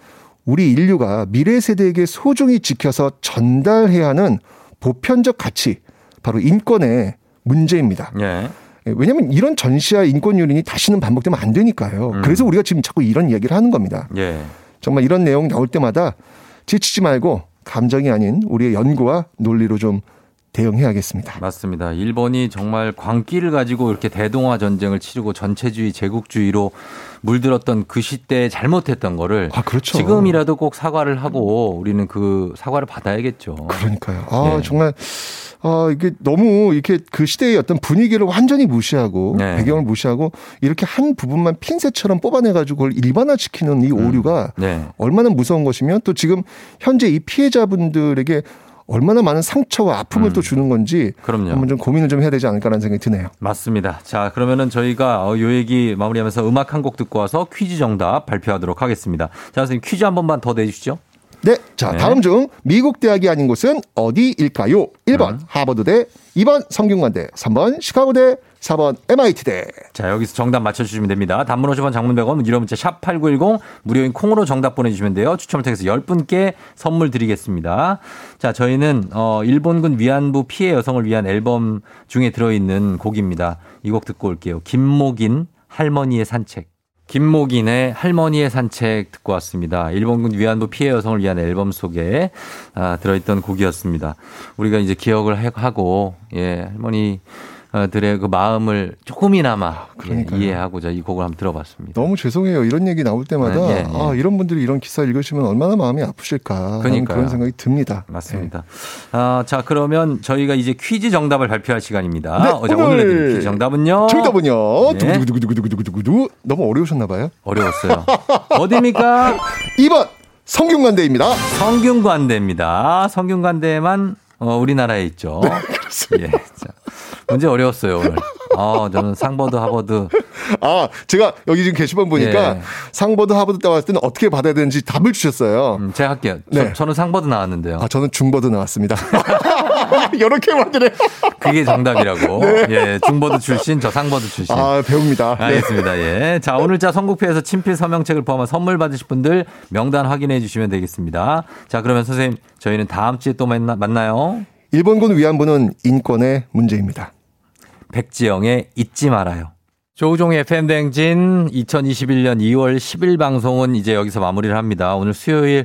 우리 인류가 미래 세대에게 소중히 지켜서 전달해야 하는 보편적 가치 바로 인권의 문제입니다. 예. 왜냐하면 이런 전시와 인권 유린이 다시는 반복되면 안 되니까요. 음. 그래서 우리가 지금 자꾸 이런 이야기를 하는 겁니다. 예. 정말 이런 내용 나올 때마다 지치지 말고 감정이 아닌 우리의 연구와 논리로 좀 대응해야겠습니다. 맞습니다. 일본이 정말 광기를 가지고 이렇게 대동아 전쟁을 치르고 전체주의, 제국주의로 물들었던 그 시대에 잘못했던 거를 그렇죠. 지금이라도 꼭 사과를 하고 우리는 그 사과를 받아야겠죠. 그러니까요. 아, 네. 정말, 아, 이게 너무 이렇게 그 시대의 어떤 분위기를 완전히 무시하고 네. 배경을 무시하고 이렇게 한 부분만 핀셋처럼 뽑아내 가지고 그걸 일반화시키는 이 오류가 네. 얼마나 무서운 것이며 또 지금 현재 이 피해자분들에게 얼마나 많은 상처와 아픔을 또 주는 건지 음. 그럼요. 한번 좀 고민을 좀 해야 되지 않을까라는 생각이 드네요. 맞습니다. 자, 그러면은 저희가 어, 요 얘기 마무리하면서 음악 한 곡 듣고 와서 퀴즈 정답 발표하도록 하겠습니다. 자, 선생님 퀴즈 한 번만 더 내주시죠. 네. 자, 네. 다음 중 미국 대학이 아닌 곳은 어디일까요? 1번 음. 하버드대, 2번 성균관대, 3번 시카고대, 4번 MIT대. 자, 여기서 정답 맞춰주시면 됩니다. 단문 50원 장문 100원 유료 문자 샵 8910 무료인 콩으로 정답 보내주시면 돼요. 추첨을 통해서 10분께 선물 드리겠습니다. 자, 저희는 어, 일본군 위안부 피해 여성을 위한 앨범 중에 들어있는 곡입니다. 이 곡 듣고 올게요. 김목인 할머니의 산책. 김목인의 할머니의 산책 듣고 왔습니다. 일본군 위안부 피해 여성을 위한 앨범 속에 아, 들어있던 곡이었습니다. 우리가 이제 기억을 해- 하고 예 할머니 들의 그 마음을 조금이나마 예, 이해하고자 이 곡을 한번 들어봤습니다. 너무 죄송해요. 이런 얘기 나올 때마다 네, 예, 예. 아, 이런 분들이 이런 기사 읽으시면 얼마나 마음이 아프실까 그러니까요. 그런 생각이 듭니다. 맞습니다. 아, 자 그러면 저희가 이제 퀴즈 정답을 발표할 시간입니다. 네, 어, 자, 오늘 오늘 내드릴 퀴즈 정답은요. 정답은요. 네. 두구두구두구두구두구두구 너무 어려우셨나 봐요. 어려웠어요. 어디입니까? 2번 성균관대입니다. 성균관대입니다. 성균관대만 어, 우리나라에 있죠. 네, 그렇습니다. 예, 자, 문제 어려웠어요 오늘. 아, 저는 상버드 하버드 아, 제가 여기 지금 게시판 보니까 예. 상버드 하버드 따왔을 때는 어떻게 받아야 되는지 답을 주셨어요. 음, 제가 할게요. 네. 저, 는 상버드 나왔는데요. 아, 저는 중버드 나왔습니다. 이렇게 만드네. 그게 정답이라고. 네. 예, 중버드 출신, 저 상버드 출신. 아, 배웁니다. 네. 알겠습니다. 예. 자, 오늘 자 선곡표에서 친필 서명책을 포함한 선물 받으실 분들 명단 확인해 주시면 되겠습니다. 자, 그러면 선생님, 저희는 다음 주에 또 만나, 만나요. 일본군 위안부는 인권의 문제입니다. 백지영의 잊지 말아요. 조우종의 팬댕진 2021년 2월 10일 방송은 이제 여기서 마무리를 합니다. 오늘 수요일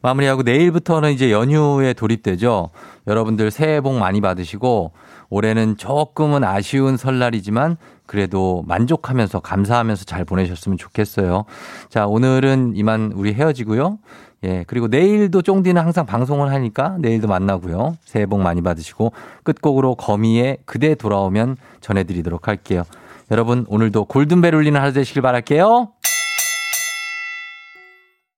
마무리하고 내일부터는 이제 연휴에 돌입되죠. 여러분들 새해 복 많이 받으시고 올해는 조금은 아쉬운 설날이지만 그래도 만족하면서 감사하면서 잘 보내셨으면 좋겠어요. 자, 오늘은 이만 우리 헤어지고요. 예, 그리고 내일도 쫑디는 항상 방송을 하니까 내일도 만나고요. 새해 복 많이 받으시고 끝곡으로 거미의 그대 돌아오면 전해드리도록 할게요. 여러분 오늘도 골든벨 울리는 하루 되시길 바랄게요.